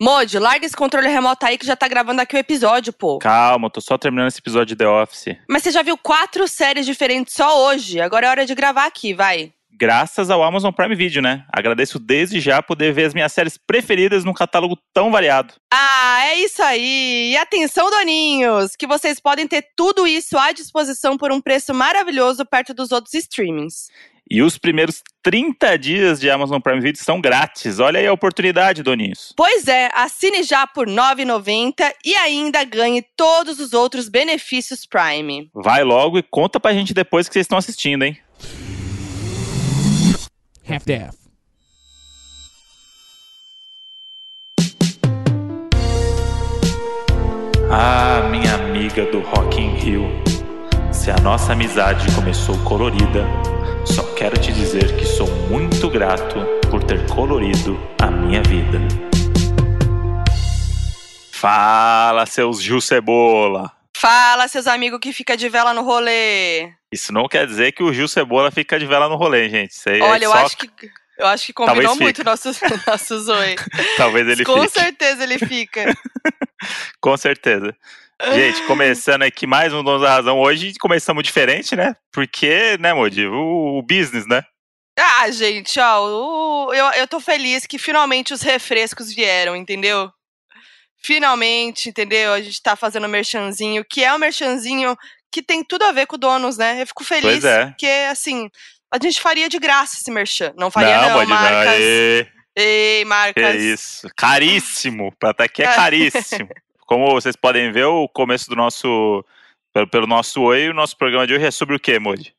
Modi, larga esse controle remoto aí que já tá gravando aqui o episódio, pô. Calma, tô só terminando esse episódio de The Office. Mas você já viu quatro séries diferentes só hoje. Agora é hora de gravar aqui, vai. Graças ao Amazon Prime Video, né? Agradeço desde já poder ver as minhas séries preferidas num catálogo tão variado. Ah, é isso aí! E atenção, doninhos, que vocês podem ter tudo isso à disposição por um preço maravilhoso perto dos outros streamings. E os primeiros 30 dias de Amazon Prime Video são grátis. Olha aí a oportunidade, doninhos. Pois é, assine já por R$ 9,90 e ainda ganhe todos os outros benefícios Prime. Vai logo e conta pra gente depois que vocês estão assistindo, hein? Half-Death. Ah, minha amiga do Rock in Rio. Se a nossa amizade começou colorida, quero te dizer que sou muito grato por ter colorido a minha vida. Fala, seus Gil Cebola! Fala, seus amigos que fica de vela no rolê. Isso não quer dizer que o Gil Cebola fica de vela no rolê, gente. Isso aí é Olha, eu só- acho que eu acho que combinou muito fique. nosso nosso zoe. Talvez ele Com fique. certeza ele fica. Com certeza. Gente, começando aqui mais um Donos da Razão. Hoje começamos diferente, né? Porque, né, Modi? O, o business, né? Ah, gente, ó, o- eu, eu tô feliz que finalmente os refrescos vieram, entendeu? Finalmente, entendeu? A gente tá fazendo merchanzinho, que é um merchanzinho que tem tudo a ver com donos, né? Eu fico feliz, Pois é. porque, assim, a gente faria de graça esse merchan. Não faria, não, Modi, marcas. Aê, Ei, que marcas. isso. Caríssimo. Até que é caríssimo. Como vocês podem ver, o começo do nosso. Pelo, pelo nosso oi, o nosso programa de hoje é sobre o quê, Modi?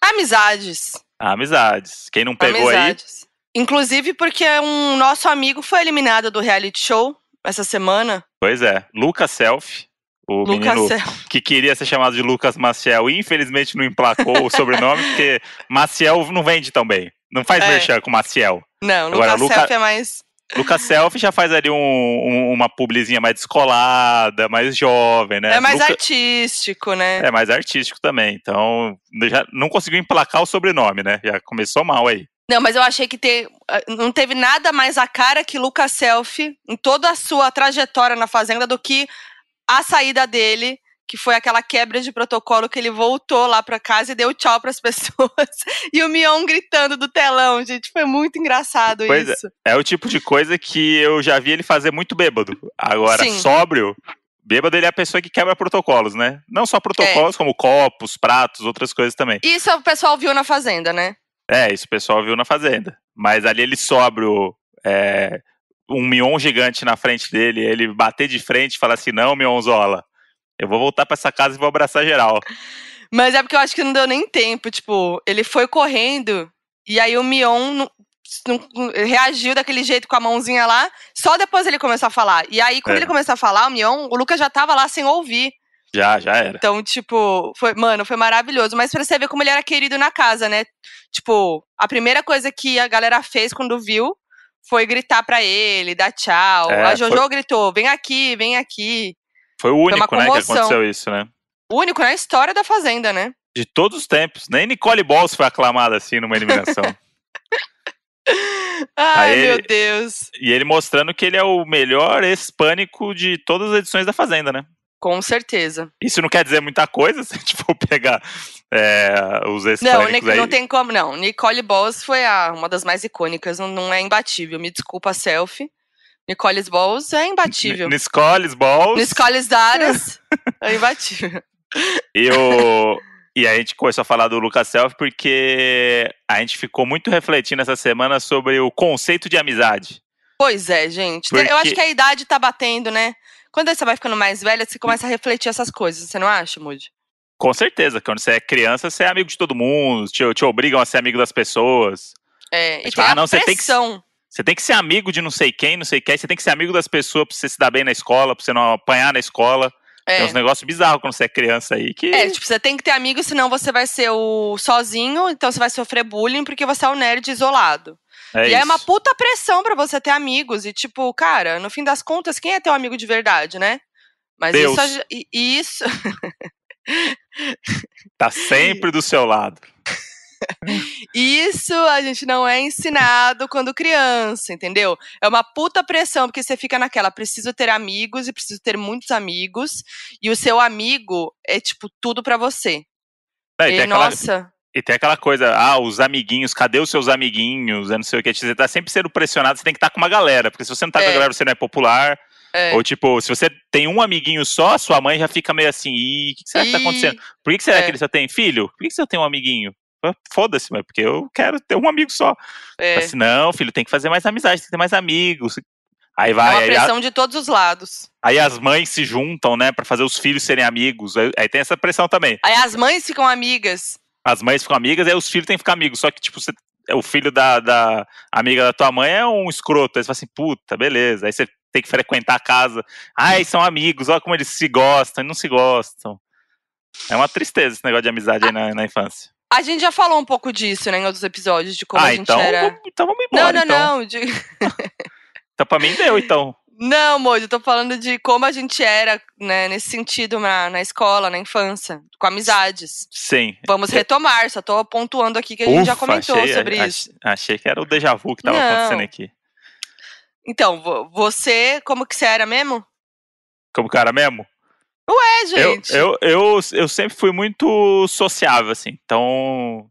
Amizades. Amizades. Quem não pegou aí, Amizades. Inclusive porque um nosso amigo foi eliminado do reality show essa semana. pois é. Lucas Self, o Lucas menino que queria ser chamado de Lucas Maciel e infelizmente não emplacou o sobrenome, porque Maciel não vende tão bem. Não faz É. merchan com Maciel. Não, Agora, Lucas Luca- Self é mais. Lucas Self já faz ali um- um- uma publizinha mais descolada, mais jovem, né? É mais Luca- artístico, né? É mais artístico também. Então, já não conseguiu emplacar o sobrenome, né? Já começou mal aí. Não, mas eu achei que ter, não teve nada mais a cara que Lucas Self em toda a sua trajetória na Fazenda do que a saída dele, que foi aquela quebra de protocolo que ele voltou lá pra casa e deu tchau pras pessoas. E o Mion gritando do telão, gente. Foi muito engraçado Pois é. isso. É o tipo de coisa que eu já vi ele fazer muito bêbado. Agora, Sim. sóbrio, bêbado ele é a pessoa que quebra protocolos, né? Não só protocolos, como copos, pratos, outras coisas também. Isso o pessoal viu na Fazenda, né? É, isso o pessoal viu na Fazenda. Mas ali ele sóbrio, é, um Mion gigante na frente dele, ele bater de frente e falar assim, não, Mionzola, eu vou voltar pra essa casa e vou abraçar geral. Mas é porque eu acho que não deu nem tempo. Tipo, ele foi correndo e aí o Mion não- não- reagiu daquele jeito com a mãozinha lá. Só depois ele começou a falar. E aí, quando É. ele começou a falar, o Mion, o Lucas já tava lá sem ouvir. Já, já era. Então, tipo, foi, mano, foi maravilhoso. Mas pra você ver como ele era querido na casa, né? Tipo, a primeira coisa que a galera fez quando viu foi gritar pra ele, dar tchau. É, a Jojo foi- gritou: vem aqui, vem aqui. Foi o único, né, que aconteceu isso, né? O único na história da Fazenda, né? De todos os tempos. Nem Nicole Balls foi aclamada assim numa eliminação. Ai, meu Deus. e ele mostrando que ele é o melhor ex-pânico de todas as edições da Fazenda, né? Com certeza. Isso não quer dizer muita coisa, se a gente for pegar é, os Não, ex-pânicos Nic- aí. não tem como, não. Nicole Balls foi a, uma das mais icônicas, não, não é imbatível. Me desculpa, selfie. Nicole Balls é imbatível. Niscoles Balls. Nicole Daras é imbatível. E, o- e a gente começou a falar do Lucas Self porque a gente ficou muito refletindo essa semana sobre o conceito de amizade. Pois é, gente. Porque- Eu acho que a idade tá batendo, né? Quando você vai ficando mais velha, você começa a refletir essas coisas, você não acha, Moody? Com certeza, quando você é criança, você é amigo de todo mundo, te, te obrigam a ser amigo das pessoas. É, e Tipo, tem ah, a não, você tem que- pressão. Você tem que ser amigo de não sei quem, não sei quem, você tem que ser amigo das pessoas pra você se dar bem na escola, pra você não apanhar na escola. É. Tem uns negócios bizarros quando você é criança aí que. É, tipo, você tem que ter amigos, senão você vai ser o sozinho, então você vai sofrer bullying porque você é o nerd isolado. é e é isso. uma puta pressão pra você ter amigos. E, tipo, cara, no fim das contas, quem é teu amigo de verdade, né? Mas Deus. isso. Isso. Tá sempre do seu lado. Isso a gente não é ensinado quando criança, entendeu? É uma puta pressão, porque você fica naquela, preciso ter amigos e preciso ter muitos amigos, e o seu amigo é, tipo, tudo para você. É, e, tem aquela- nossa, E tem aquela coisa, ah, os amiguinhos, cadê os seus amiguinhos? Eu não sei o que. Você tá sempre sendo pressionado, você tem que estar com uma galera. Porque se você não tá com É. a galera, você não é popular. é. Ou tipo, se você tem um amiguinho só, sua mãe já fica meio assim, ih, o que, que será que tá acontecendo? Por que, que será É. que ele só tem filho? Por que, que você tem um amiguinho? Ah, Foda-se, mas porque eu quero ter um amigo só. é. Assim, não, filho, tem que fazer mais amizade, tem que ter mais amigos. Aí É vai, uma aí, a- pressão de todos os lados. aí as mães se juntam, né, pra fazer os filhos serem amigos. Aí, aí tem essa pressão também. Aí as mães ficam amigas. As mães ficam amigas, aí os filhos têm que ficar amigos. Só que, tipo, você, o filho da, da amiga da tua mãe é um escroto. Aí você fala assim, puta, beleza. Aí você tem que frequentar a casa. Ai, são amigos, olha como eles se gostam e não se gostam. É uma tristeza esse negócio de amizade aí na, na infância. A gente já falou um pouco disso, né, em outros episódios, de como ah, a gente então, era. vamos, então vamos Não, embora. não, então. não. de- então pra mim deu, então. Não, Mojo, eu tô falando de como a gente era, né, nesse sentido na, na escola, na infância, com amizades. Sim. Vamos retomar, só tô pontuando aqui que a gente já Ufa, comentou achei, sobre ach- isso. Achei que era o déjà vu que tava Não. acontecendo aqui. Então, vo- você, como que você era mesmo? Como cara mesmo? É, Eu, gente. eu, eu, eu sempre fui muito sociável, assim. Então,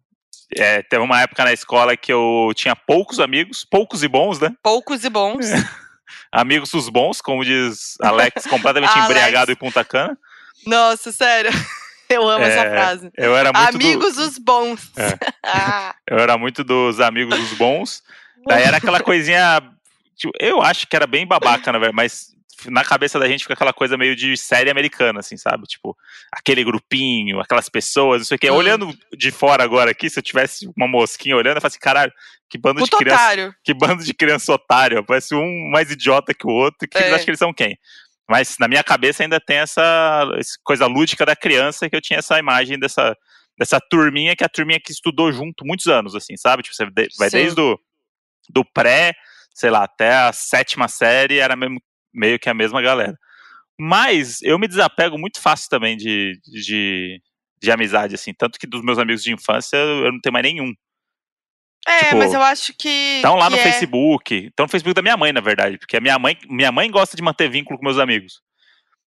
é, teve uma época na escola que eu tinha poucos amigos, poucos e bons, né? Poucos e bons. Amigos os bons, como diz Alex, completamente Alex. embriagado em Punta Cana. Nossa, sério. Eu amo essa É, frase. Eu era muito, do- Amigos os bons. É. Ah, eu era muito dos amigos dos bons. Daí era aquela coisinha. tipo, eu acho que era bem babaca, na verdade, mas na cabeça da gente fica aquela coisa meio de série americana, assim, sabe? Tipo, aquele grupinho, aquelas pessoas, não sei o quê. Hum. Olhando de fora agora aqui, se eu tivesse uma mosquinha olhando, eu falo assim, caralho, que bando de puto criança. otário. Que bando de criança otário. Parece um mais idiota que o outro. Que É. eles acham que eles são quem? Mas na minha cabeça ainda tem essa, essa coisa lúdica da criança que eu tinha essa imagem dessa, dessa turminha que é a turminha que estudou junto muitos anos, assim, sabe? Tipo, você de- vai Sim. desde o do pré, sei lá, até a sétima série, era mesmo- meio que a mesma galera. Mas eu me desapego muito fácil também de, de, de amizade, assim. Tanto que dos meus amigos de infância eu não tenho mais nenhum. É, Tipo, mas eu acho que. Estão lá que no é- Facebook. Estão no Facebook da minha mãe, na verdade. Porque a minha mãe, minha mãe gosta de manter vínculo com meus amigos.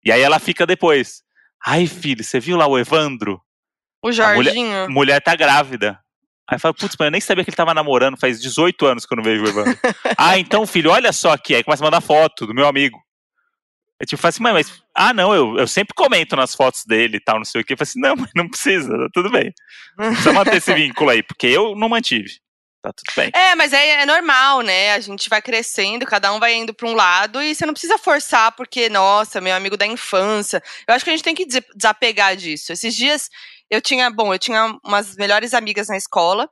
E aí ela fica depois. Ai, filho, você viu lá o Evandro? O mulher- Jorginho. Mulher tá grávida. Aí eu falo, putz, mas eu nem sabia que ele tava namorando, faz 18 anos que eu não vejo o Evandro. ah, então, filho, olha só aqui. Aí começa a mandar foto do meu amigo. Eu tipo, falo assim, mãe, mas. Ah, não, eu, eu sempre comento nas fotos dele e tal, não sei o quê. Eu falo assim, não, mas não precisa, tá tudo bem. Não precisa manter esse vínculo aí, porque eu não mantive. Tá tudo bem. É, mas é, é normal, né? A gente vai crescendo, cada um vai indo pra um lado e você não precisa forçar porque, nossa, meu amigo da infância. Eu acho que a gente tem que des- desapegar disso. Esses dias eu tinha, bom, eu tinha umas melhores amigas na escola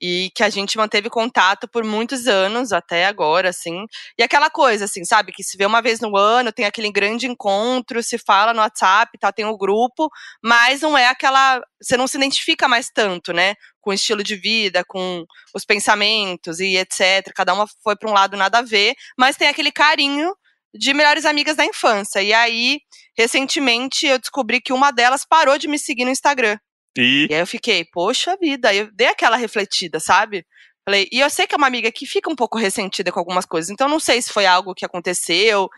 e que a gente manteve contato por muitos anos até agora, assim. E aquela coisa, assim, sabe, que se vê uma vez no ano, tem aquele grande encontro, se fala no WhatsApp, tá, tem o grupo, mas não é aquela, você não se identifica mais tanto, né? Com o estilo de vida, com os pensamentos e etc. Cada uma foi para um lado nada a ver, mas tem aquele carinho de melhores amigas da infância. E aí, recentemente, eu descobri que uma delas parou de me seguir no Instagram. E E aí eu fiquei, poxa vida, aí eu dei aquela refletida, sabe? Falei, e eu sei que é uma amiga que fica um pouco ressentida com algumas coisas, então não sei se foi algo que aconteceu.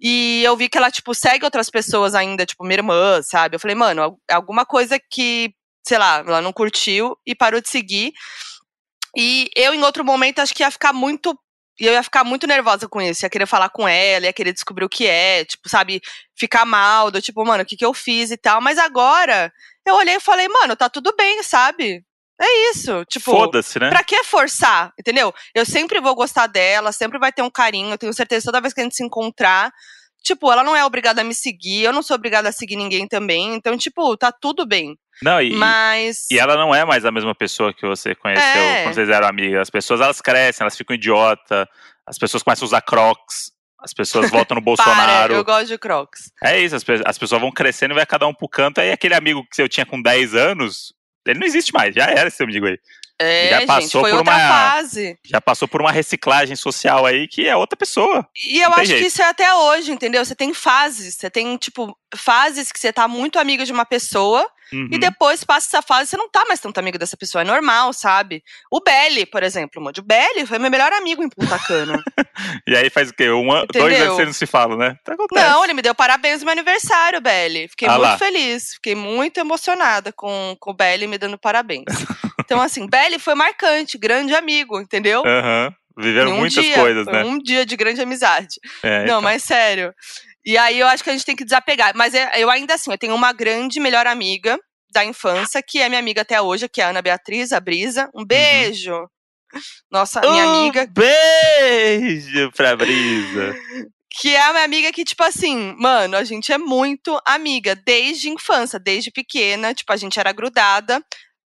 E eu vi que ela, tipo, segue outras pessoas ainda, tipo, minha irmã, sabe? Eu falei, mano, al- alguma coisa que, sei lá, ela não curtiu e parou de seguir. E eu, em outro momento, acho que ia ficar muito. Eu ia ficar muito nervosa com isso, ia querer falar com ela, ia querer descobrir o que é, tipo, sabe, ficar mal, do tipo, mano, o que, que eu fiz e tal. Mas agora, eu olhei e falei, mano, tá tudo bem, sabe? É isso. Tipo, foda-se, né? Pra que forçar, entendeu? Eu sempre vou gostar dela, sempre vai ter um carinho, eu tenho certeza toda vez que a gente se encontrar. Tipo, ela não é obrigada a me seguir, eu não sou obrigada a seguir ninguém também. Então, tipo, tá tudo bem. Não, e, Mas. e ela não é mais a mesma pessoa que você conheceu É. quando vocês eram amigas. As pessoas, elas crescem, elas ficam idiota, as pessoas começam a usar crocs, as pessoas votam no Para, Bolsonaro. eu gosto de Crocs. É isso, as, as pessoas vão crescendo e vai cada um pro canto, aí aquele amigo que eu tinha com 10 anos, ele não existe mais, já era esse amigo aí. É, Já gente, passou foi por uma- fase. Já passou por uma reciclagem social aí que é outra pessoa. E eu acho que jeito. isso é até hoje, entendeu? Você tem fases, você tem, tipo, fases que você tá muito amiga de uma pessoa, Uhum. E depois passa essa fase, você não tá mais tanto amigo dessa pessoa, é normal, sabe? O Belly, por exemplo, o Belly foi meu melhor amigo em Punta Cana. e aí faz o quê? Um. Dois anos vocês não se falam, né? Tá não, ele me deu parabéns no meu aniversário, Belly. Fiquei ah muito lá. feliz, fiquei muito emocionada com, com o Belly me dando parabéns. então, assim, Belly foi marcante, grande amigo, entendeu? Aham. Uhum. Viveram um muitas dia, coisas, né? Um dia de grande amizade. É, não, então. mas sério. E aí eu acho que a gente tem que desapegar. Mas é, eu ainda assim, eu tenho uma grande melhor amiga da infância, que é minha amiga até hoje, que é a Ana Beatriz, a Brisa. Um uhum. beijo! Uhum. Nossa, minha um amiga. Beijo pra Brisa! que é a minha amiga que, tipo assim, mano, a gente é muito amiga desde infância, desde pequena, tipo, a gente era grudada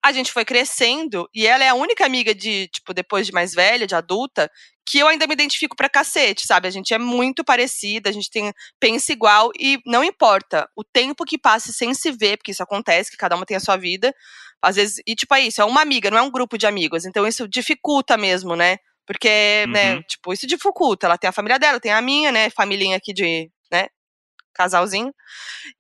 a gente foi crescendo e ela é a única amiga de, tipo, depois de mais velha, de adulta, que eu ainda me identifico pra cacete, sabe? A gente é muito parecida, a gente tem pensa igual e não importa o tempo que passe sem se ver, porque isso acontece, que cada uma tem a sua vida. Às vezes, e tipo, é isso, é uma amiga, não é um grupo de amigos. Então isso dificulta mesmo, né? Porque, né, uhum. né, tipo, isso dificulta. Ela tem a família dela, tem a minha, né, família aqui de, né, casalzinho.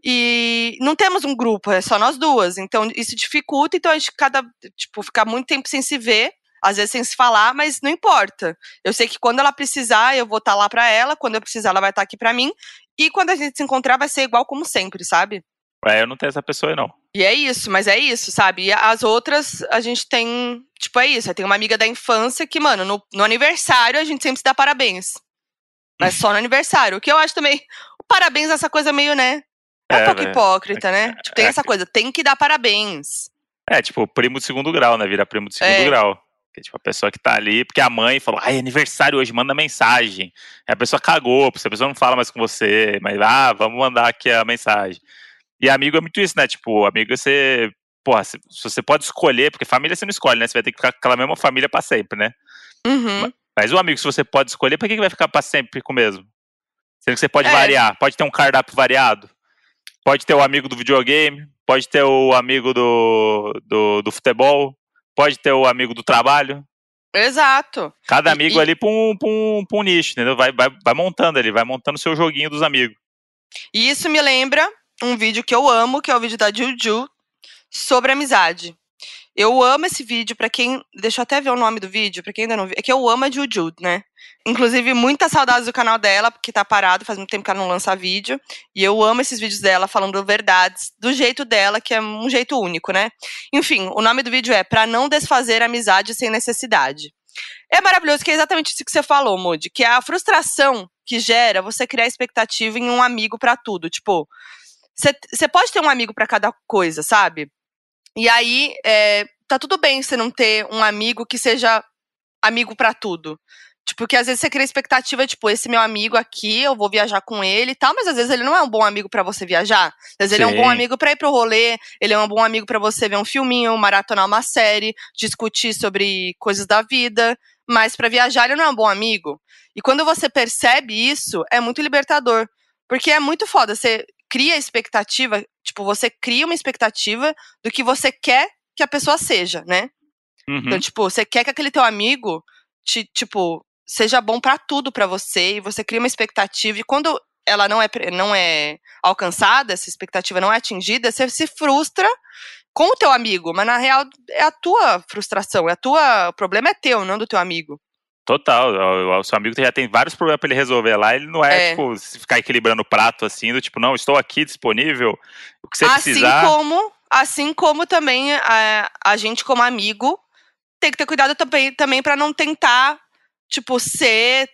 E não temos um grupo, é só nós duas. Então isso dificulta, então a gente cada, tipo, ficar muito tempo sem se ver, às vezes sem se falar, mas não importa. Eu sei que quando ela precisar, eu vou estar tá lá para ela, quando eu precisar, ela vai estar tá aqui para mim. E quando a gente se encontrar, vai ser igual como sempre, sabe? É, eu não tenho essa pessoa, não. E é isso, mas é isso, sabe? E as outras, a gente tem. Tipo, é isso. Eu tenho uma amiga da infância que, mano, no, no aniversário a gente sempre se dá parabéns. Mas só no aniversário. O que eu acho também parabéns essa coisa meio, né? É, é um pouco né? hipócrita, né? Tipo, tem é, essa coisa, tem que dar parabéns. É, tipo, primo de segundo grau, né? Vira primo de segundo é. grau. Que, tipo, a pessoa que tá ali, porque a mãe falou, ai, aniversário hoje, manda mensagem. Aí a pessoa cagou, porque a pessoa não fala mais com você, mas, ah, vamos mandar aqui a mensagem. E amigo é muito isso, né? Tipo, amigo você, porra, se, você pode escolher, porque família você não escolhe, né? Você vai ter que ficar com aquela mesma família pra sempre, né? Uhum. Mas o amigo, se você pode escolher, por que, que vai ficar pra sempre com o mesmo? Sendo que você pode é. variar, pode ter um cardápio variado. Pode ter o amigo do videogame, pode ter o amigo do, do, do futebol, pode ter o amigo do trabalho. Exato. Cada amigo e, ali pra um, um, um nicho, entendeu? Vai, vai, vai montando ali, vai montando o seu joguinho dos amigos. E isso me lembra um vídeo que eu amo, que é o vídeo da Juju, sobre amizade. Eu amo esse vídeo, para quem. Deixa eu até ver o nome do vídeo, pra quem ainda não viu. É que eu amo a Juju, né? Inclusive, muitas saudades do canal dela, porque tá parado, faz muito tempo que ela não lança vídeo. E eu amo esses vídeos dela falando verdades, do jeito dela, que é um jeito único, né? Enfim, o nome do vídeo é Pra não desfazer amizade sem necessidade. É maravilhoso, que é exatamente isso que você falou, Moody, que é a frustração que gera você criar expectativa em um amigo para tudo. Tipo, você pode ter um amigo para cada coisa, sabe? E aí, é, tá tudo bem você não ter um amigo que seja amigo para tudo. Tipo, porque às vezes você cria expectativa, tipo, esse meu amigo aqui, eu vou viajar com ele e tal, mas às vezes ele não é um bom amigo para você viajar. Às vezes Sim. ele é um bom amigo para ir pro rolê, ele é um bom amigo para você ver um filminho, maratonar uma série, discutir sobre coisas da vida, mas para viajar ele não é um bom amigo. E quando você percebe isso, é muito libertador. Porque é muito foda, você cria expectativa, tipo, você cria uma expectativa do que você quer que a pessoa seja, né? Uhum. Então, tipo, você quer que aquele teu amigo te, tipo, seja bom para tudo para você e você cria uma expectativa e quando ela não é, não é alcançada, essa expectativa não é atingida, você se frustra com o teu amigo, mas na real é a tua frustração, é a tua, o problema é teu, não do teu amigo. Total, o, o seu amigo já tem vários problemas para ele resolver lá, ele não é, é, tipo, ficar equilibrando o prato assim, do tipo, não, estou aqui disponível, o que você assim precisar. Como, assim como também a, a gente como amigo tem que ter cuidado também, também para não tentar, tipo, ser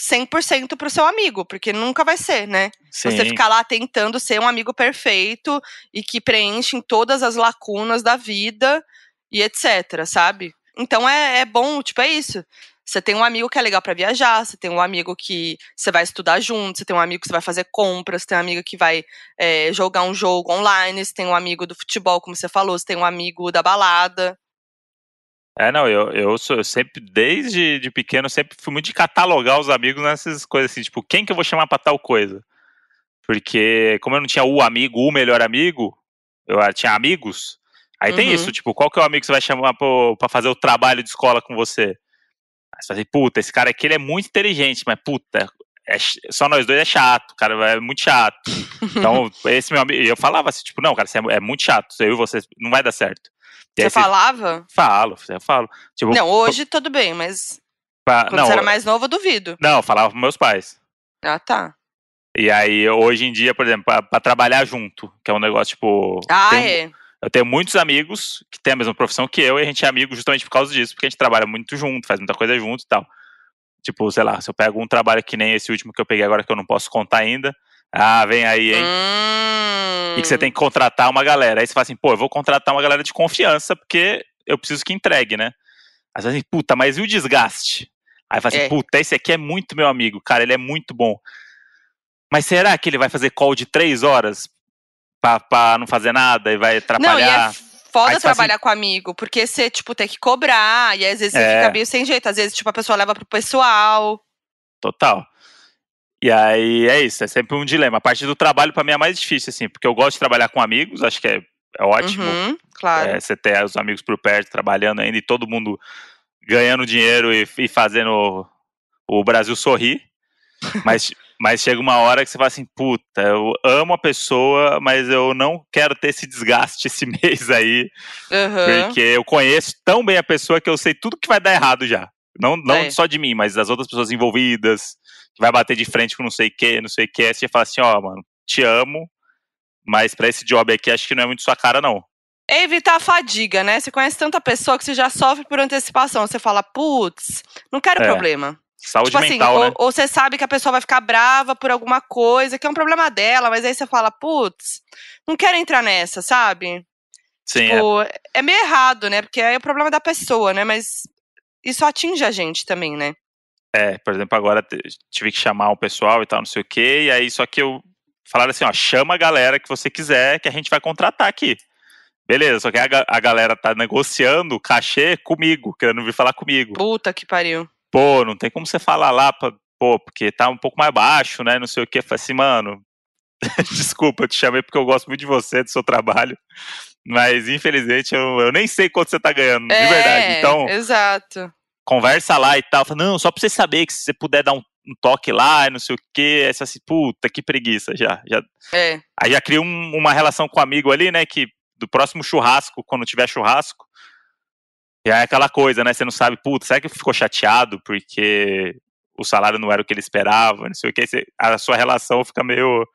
100% pro seu amigo, porque nunca vai ser, né? Sim. Você ficar lá tentando ser um amigo perfeito e que preenche em todas as lacunas da vida e etc, sabe? Então é, é bom, tipo, é isso. Você tem um amigo que é legal para viajar, você tem um amigo que você vai estudar junto, você tem um amigo que você vai fazer compras, você tem um amigo que vai é, jogar um jogo online, você tem um amigo do futebol, como você falou, você tem um amigo da balada. É, não, eu, eu, sou, eu sempre, desde de pequeno, sempre fui muito de catalogar os amigos nessas coisas assim, tipo, quem que eu vou chamar pra tal coisa? Porque, como eu não tinha o amigo, o melhor amigo, eu tinha amigos, aí uhum. tem isso, tipo, qual que é o amigo que você vai chamar pra fazer o trabalho de escola com você? Aí você fala assim, puta, esse cara aqui ele é muito inteligente, mas puta, é, só nós dois é chato, cara, é muito chato. Então, esse meu amigo, eu falava assim, tipo, não, cara, você é, é muito chato, eu e você não vai dar certo. E você falava? Falo, eu falo. Tipo, não, hoje tudo bem, mas pra, quando não, você era mais novo, eu duvido. Não, eu falava pros meus pais. Ah, tá. E aí, hoje em dia, por exemplo, pra, pra trabalhar junto, que é um negócio, tipo... Ah, é? Eu tenho muitos amigos que têm a mesma profissão que eu, e a gente é amigo justamente por causa disso, porque a gente trabalha muito junto, faz muita coisa junto e tal. Tipo, sei lá, se eu pego um trabalho que nem esse último que eu peguei agora, que eu não posso contar ainda, ah, vem aí, hein? Hum. E que você tem que contratar uma galera. Aí você fala assim, pô, eu vou contratar uma galera de confiança, porque eu preciso que entregue, né? Aí você fala assim, puta, mas e o desgaste? Aí fala assim, é. puta, esse aqui é muito meu amigo, cara, ele é muito bom. Mas será que ele vai fazer call de três horas pra, pra não fazer nada e vai atrapalhar? Não, e é foda trabalhar assim, com amigo, porque você, tipo, tem que cobrar, e às vezes é. você fica meio sem jeito, às vezes, tipo, a pessoa leva pro pessoal. Total. E aí é isso, é sempre um dilema. A parte do trabalho para mim é mais difícil, assim, porque eu gosto de trabalhar com amigos, acho que é, é ótimo. Uhum, claro. É, você ter os amigos por perto, trabalhando ainda, e todo mundo ganhando dinheiro e, e fazendo o, o Brasil sorrir. Mas, mas chega uma hora que você fala assim, puta, eu amo a pessoa, mas eu não quero ter esse desgaste esse mês aí. Uhum. Porque eu conheço tão bem a pessoa que eu sei tudo que vai dar errado já. Não, não é. só de mim, mas das outras pessoas envolvidas, que vai bater de frente com não sei o que, não sei o que. Aí você fala assim, ó, oh, mano, te amo, mas para esse job aqui acho que não é muito sua cara, não. É evitar a fadiga, né? Você conhece tanta pessoa que você já sofre por antecipação. Você fala, putz, não quero é. problema. Saúde tipo assim, mental, assim, né? Ou, ou, você sabe que a pessoa vai ficar brava por alguma coisa, que é um problema dela, mas aí você fala, putz, não quero entrar nessa, sabe? Sim, tipo, é. é meio errado, né? Porque aí é o problema da pessoa, né? Mas isso atinge a gente também, né? É, por exemplo, agora tive que chamar o pessoal e tal, não sei o quê, e aí só que eu falaram assim, ó, chama a galera que você quiser que a gente vai contratar aqui. Beleza, só que a, a galera tá negociando cachê comigo, querendo vir falar comigo. Puta que pariu. Pô, não tem como você falar lá, pra, pô, porque tá um pouco mais baixo, né, não sei o quê. Falei assim, mano, desculpa, eu te chamei porque eu gosto muito de você, do seu trabalho. Mas, infelizmente, eu, eu nem sei quanto você tá ganhando, é, de verdade. Então, exato. Conversa lá e tal. Fala, não, só pra você saber que se você puder dar um, um toque lá, não sei o quê. Essa assim, puta, que preguiça já. já... É. Aí já cria um, uma relação com o amigo ali, né? Que do próximo churrasco, quando tiver churrasco. E aí é aquela coisa, né? Você não sabe, puta, será que ficou chateado porque o salário não era o que ele esperava, não sei o que. A sua relação fica meio.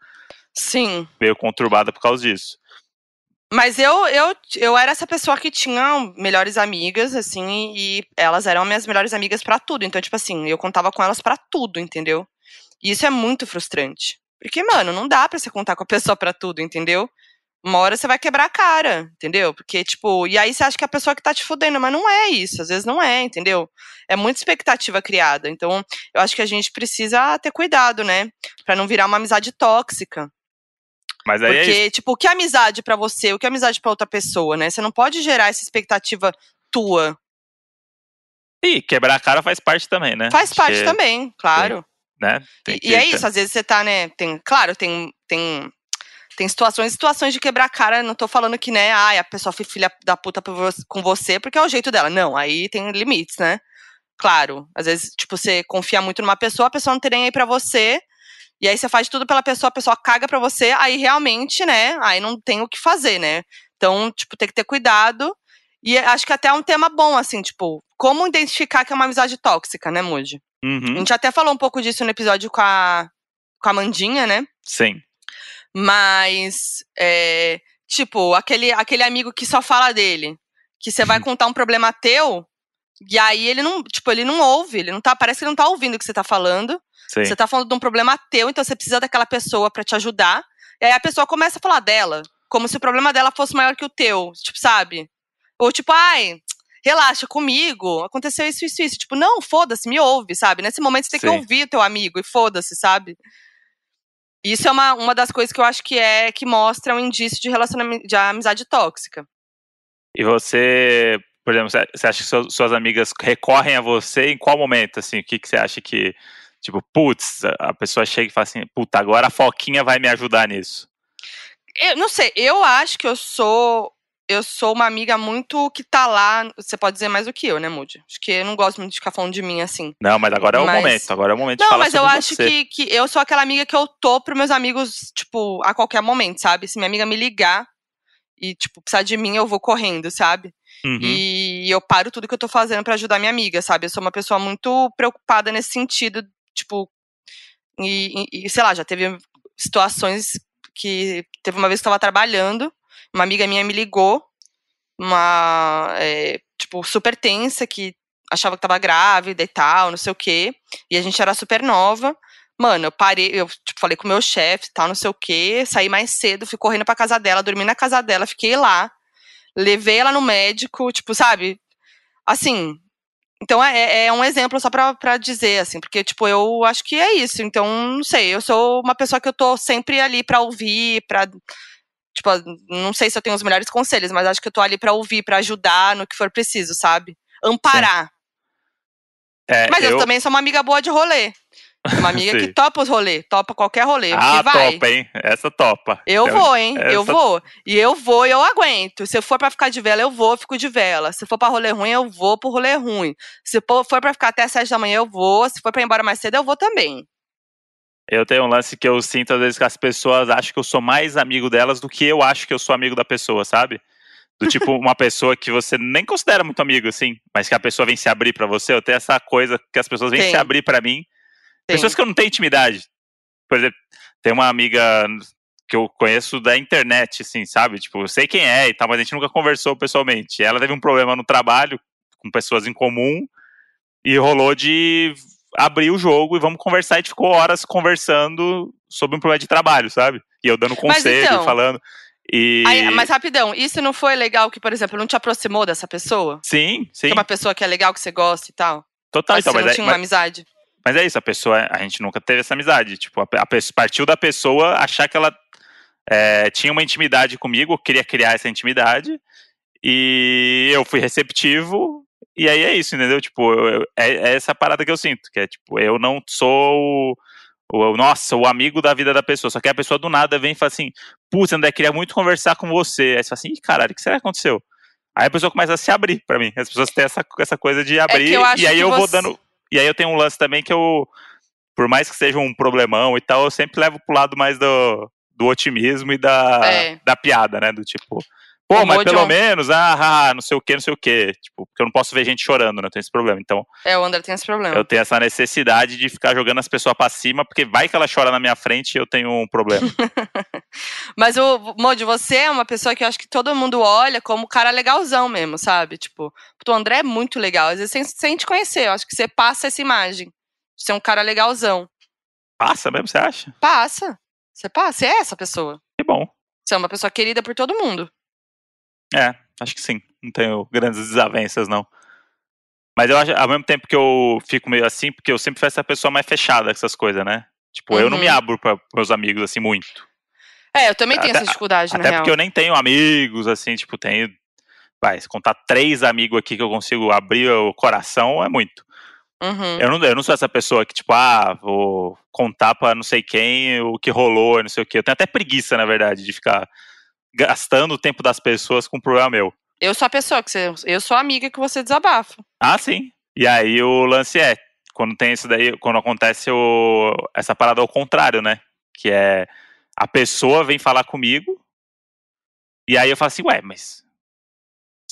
Sim. Meio conturbada por causa disso. Mas eu, eu, eu era essa pessoa que tinha melhores amigas, assim, e elas eram minhas melhores amigas para tudo. Então, tipo assim, eu contava com elas para tudo, entendeu? E isso é muito frustrante. Porque, mano, não dá pra você contar com a pessoa para tudo, entendeu? Uma hora você vai quebrar a cara, entendeu? Porque, tipo, e aí você acha que é a pessoa que tá te fudendo, mas não é isso, às vezes não é, entendeu? É muita expectativa criada. Então, eu acho que a gente precisa ter cuidado, né? Pra não virar uma amizade tóxica. Mas aí é Porque, é tipo, o que é amizade para você, o que é amizade para outra pessoa, né? Você não pode gerar essa expectativa tua. E quebrar a cara faz parte também, né? Faz parte que... também, claro. Tem, né? Tem e, e é isso, às vezes você tá, né? Tem, claro, tem, tem, tem situações situações de quebrar a cara. Não tô falando que, né, ai, a pessoa foi filha da puta com você porque é o jeito dela. Não, aí tem limites, né? Claro, às vezes, tipo, você confia muito numa pessoa, a pessoa não tem nem aí pra você, e aí você faz tudo pela pessoa, a pessoa caga pra você, aí realmente, né, aí não tem o que fazer, né? Então, tipo, tem que ter cuidado. E acho que até é um tema bom, assim, tipo, como identificar que é uma amizade tóxica, né, Moody? Uhum. A gente até falou um pouco disso no episódio com a, com a Mandinha, né? Sim. Mas, é, tipo, aquele, aquele amigo que só fala dele, que você vai uhum. contar um problema teu, e aí ele não, tipo, ele não ouve, ele não tá, parece que ele não tá ouvindo o que você tá falando. Sim. Você tá falando de um problema teu, então você precisa daquela pessoa para te ajudar. E aí a pessoa começa a falar dela, como se o problema dela fosse maior que o teu, tipo, sabe? Ou tipo, ai, relaxa comigo, aconteceu isso, isso, isso. Tipo, não, foda-se, me ouve, sabe? Nesse momento você tem Sim. que ouvir o teu amigo e foda-se, sabe? Isso é uma, uma das coisas que eu acho que é que mostra um indício de relacionamento de amizade tóxica. E você, por exemplo, você acha que suas amigas recorrem a você em qual momento, assim? O que, que você acha que Tipo, putz, a pessoa chega e fala assim, puta, agora a Foquinha vai me ajudar nisso. Eu não sei, eu acho que eu sou. eu sou uma amiga muito que tá lá. Você pode dizer mais do que eu, né, Moody? Acho que eu não gosto muito de ficar falando de mim assim. Não, mas agora é o momento. Agora é o momento não, de falar mas eu acho você. que, que eu sou aquela amiga que eu tô pros meus amigos, tipo, a qualquer momento, sabe? Se minha amiga me ligar e, tipo, precisar de mim, eu vou correndo, sabe? Uhum. E eu paro tudo que eu tô fazendo para ajudar minha amiga, sabe? Eu sou uma pessoa muito preocupada nesse sentido, tipo. E, e, sei lá, já teve situações que. Teve uma vez que eu tava trabalhando, uma amiga minha me ligou, uma. É, tipo, super tensa, que achava que tava grávida e tal, não sei o quê. E a gente era super nova. Mano, eu parei, eu tipo, falei com o meu chefe tal, não sei o quê, saí mais cedo, fui correndo pra casa dela, dormi na casa dela, fiquei lá, levei ela no médico, tipo, sabe? Assim. Então é, é um exemplo só pra, pra dizer, assim, porque, tipo, eu acho que é isso. Então, não sei, eu sou uma pessoa que eu tô sempre ali pra ouvir, pra. Tipo, não sei se eu tenho os melhores conselhos, mas acho que eu tô ali pra ouvir, pra ajudar no que for preciso, sabe? Amparar. É, Mas eu... eu também sou uma amiga boa de rolê. Uma amiga que Sim. topa os rolês, topa qualquer rolê. Ah, vai. topa, hein? Essa topa. Eu Então, vou, hein? Eu essa- vou. E eu vou e eu aguento. Se eu for pra ficar de vela, eu vou, eu fico de vela. Se for pra rolê ruim, eu vou pro rolê ruim. Se for pra ficar até sete da manhã, eu vou. Se for pra ir embora mais cedo, eu vou também. Eu tenho um lance que eu sinto às vezes que as pessoas acham que eu sou mais amigo delas do que eu acho que eu sou amigo da pessoa, sabe? Do tipo, uma pessoa que você nem considera muito amigo, assim, mas que a pessoa vem se abrir pra você. Eu tenho essa coisa que as pessoas vêm Tem. se abrir pra mim. Pessoas que eu não tenho intimidade. Por exemplo, tem uma amiga que eu conheço da internet, assim, sabe? Tipo, eu sei quem é e tal, mas a gente nunca conversou pessoalmente. Ela teve um problema no trabalho com pessoas em comum e rolou de abrir o jogo e vamos conversar. E ficou horas conversando sobre um problema de trabalho, sabe? E eu dando conselho, então- falando. E... Aí, mas rapidão, isso não foi legal que, por exemplo, não te aproximou dessa pessoa? Sim, sim. Que é uma pessoa que é legal, que você gosta e tal? Total, mas então, você mas, não é, tinha uma mas, amizade? Mas é isso, a pessoa, a gente nunca teve essa amizade. Tipo, a, a partiu da pessoa achar que ela é, tinha uma intimidade comigo, queria criar essa intimidade, e eu fui receptivo, e aí é isso, entendeu? Tipo, eu- é, é essa parada que eu sinto, que é tipo, eu não sou o, o- nossa, o amigo da vida da pessoa, só que a pessoa do nada vem e fala assim, putz, André, queria muito conversar com você. Aí você fala assim, Ih, caralho, o que será que aconteceu? Aí a pessoa começa a se abrir pra mim. As pessoas têm essa, essa coisa de abrir, eu acho e aí eu vou você- dando. E aí eu tenho um lance também que eu, por mais que seja um problemão e tal, eu sempre levo pro lado mais do, do otimismo e da, É. da piada, né? Do tipo, pô, mas pelo menos, ah, ah, não sei o que, não sei o que. Tipo, porque eu não posso ver gente chorando, né? Eu tenho esse problema. Então, É, o André tem esse problema. eu tenho essa necessidade de ficar jogando as pessoas pra cima, porque vai que ela chora na minha frente e eu tenho um problema. Mas o Modi, você é uma pessoa que eu acho que todo mundo olha como cara legalzão mesmo, sabe? Tipo, o André é muito legal. Às vezes sem, sem te conhecer, eu acho que você passa essa imagem de ser um cara legalzão. Passa mesmo, você acha? Passa. Você passa, você é essa pessoa. Que bom. Você é uma pessoa querida por todo mundo. É, acho que sim. Não tenho grandes desavenças, não. Mas eu acho, ao mesmo tempo que eu fico meio assim, porque eu sempre fui essa pessoa mais fechada com essas coisas, né? Tipo, eu não me Uhum. abro para meus amigos assim muito. É, eu também tenho Até- essa dificuldade, na Até real. porque eu nem tenho amigos, assim, tipo, tenho. Vai, se contar três amigos aqui que eu consigo abrir o coração, é muito. Uhum. Eu não, eu não sou essa pessoa que, tipo, ah, vou contar pra não sei quem o que rolou, e não sei o quê. Eu tenho até preguiça, na verdade, de ficar gastando o tempo das pessoas com um problema meu. Eu sou a pessoa que você. Eu sou a amiga que você desabafa. Ah, sim. E aí o lance é, quando tem isso daí, quando acontece o, essa parada ao contrário, né? Que é a pessoa vem falar comigo, e aí eu falo assim, ué, mas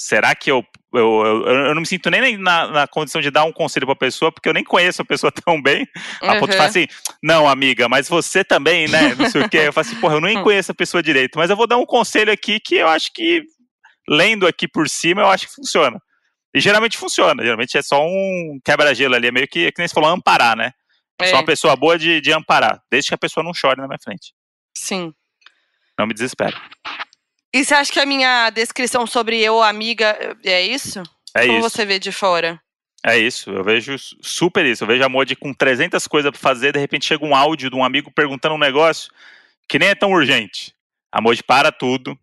será que eu. Eu, eu, eu não me sinto nem na, na condição de dar um conselho pra pessoa, porque eu nem conheço a pessoa tão bem, a ponto de falar Uhum. assim, não, amiga, mas você também, né? Não sei o quê. Eu falo assim, porra, eu nem conheço a pessoa direito, mas eu vou dar um conselho aqui que eu acho que, lendo aqui por cima, eu acho que funciona. E geralmente funciona, geralmente é só um quebra-gelo ali, é meio que, que nem você falou, amparar, né? Sou É, uma pessoa boa de, de amparar, desde que a pessoa não chore na minha frente. sim. Não me desespero. E você acha que a minha descrição sobre eu, amiga, é isso? É Como isso. você vê de fora? É isso, eu vejo super isso. Eu vejo a Modi com 300 coisas pra fazer, de repente chega um áudio de um amigo perguntando um negócio que nem é tão urgente. A Modi para tudo,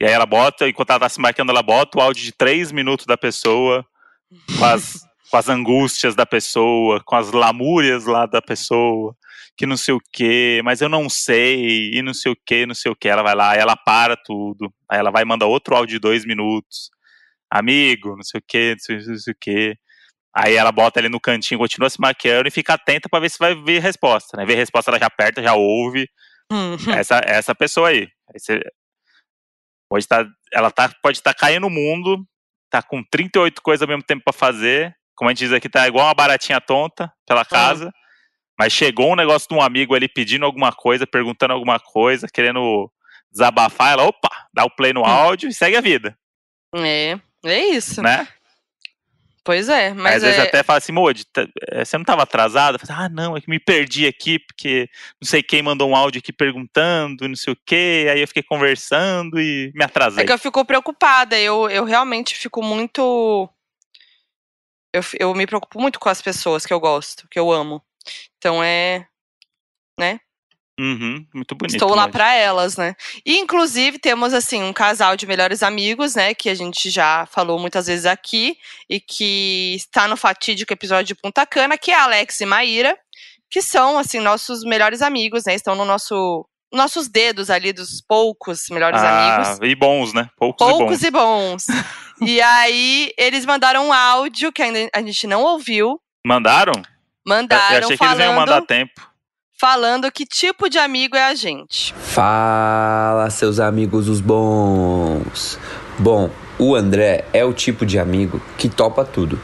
e aí ela bota, enquanto ela tá se marcando, ela bota o áudio de 3 minutos da pessoa, com as, com as angústias da pessoa, com as lamúrias lá da pessoa. Que não sei o que, mas eu não sei, e não sei o que, não sei o que. Ela vai lá, ela para tudo, aí ela vai mandar outro áudio de dois minutos. Amigo, não sei o que, não sei, não sei o que. Aí ela bota ali no cantinho, continua se maquiando e fica atenta para ver se vai ver resposta, né? Ver resposta, ela já aperta, já ouve. Uhum. Essa, essa pessoa aí. você, pode tá, ela tá, pode estar tá caindo no mundo, tá com 38 coisas ao mesmo tempo para fazer. Como a gente diz aqui, tá igual uma baratinha tonta pela casa. Uhum. Mas chegou um negócio de um amigo ali pedindo alguma coisa, perguntando alguma coisa, querendo desabafar, ela, opa, dá o play no hum. áudio e segue a vida. É, é isso. Né? Pois é, mas. Às é... vezes até fala assim, Modi, eh, você não estava atrasada? ah, não, é que me perdi aqui, porque não sei quem mandou um áudio aqui perguntando, não sei o quê, aí eu fiquei conversando e me atrasei. É que eu fico preocupada, eu, eu realmente fico muito. Eu, eu me preocupo muito com as pessoas que eu gosto, que eu amo. Então é. Né? Uhum, muito bonito. Estou lá para elas, né? E inclusive temos assim um casal de melhores amigos, né, que a gente já falou muitas vezes aqui e que está no fatídico episódio de Punta Cana, que é Alex e Maíra, que são assim nossos melhores amigos, né? Estão no nosso nossos dedos ali dos poucos melhores ah, amigos. E bons, né? Poucos, poucos e bons. E, bons. e aí eles mandaram um áudio que ainda a gente não ouviu. Mandaram? Mandaram. Eu achei falando, que eles iam mandar tempo falando que tipo de amigo é a gente. Fala, seus amigos os bons. Bom, o André é o tipo de amigo que topa tudo.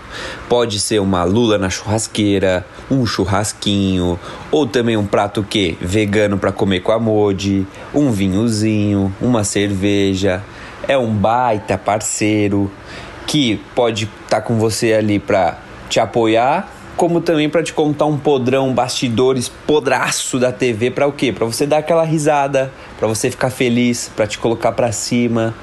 Pode ser uma lula na churrasqueira, um churrasquinho, ou também um prato que vegano para comer com a Modi, um vinhozinho, uma cerveja. É um baita parceiro que pode estar tá com você ali para te apoiar como também para te contar um podrão, bastidores, podraço da TV para o quê? Para você dar aquela risada, para você ficar feliz, para te colocar para cima.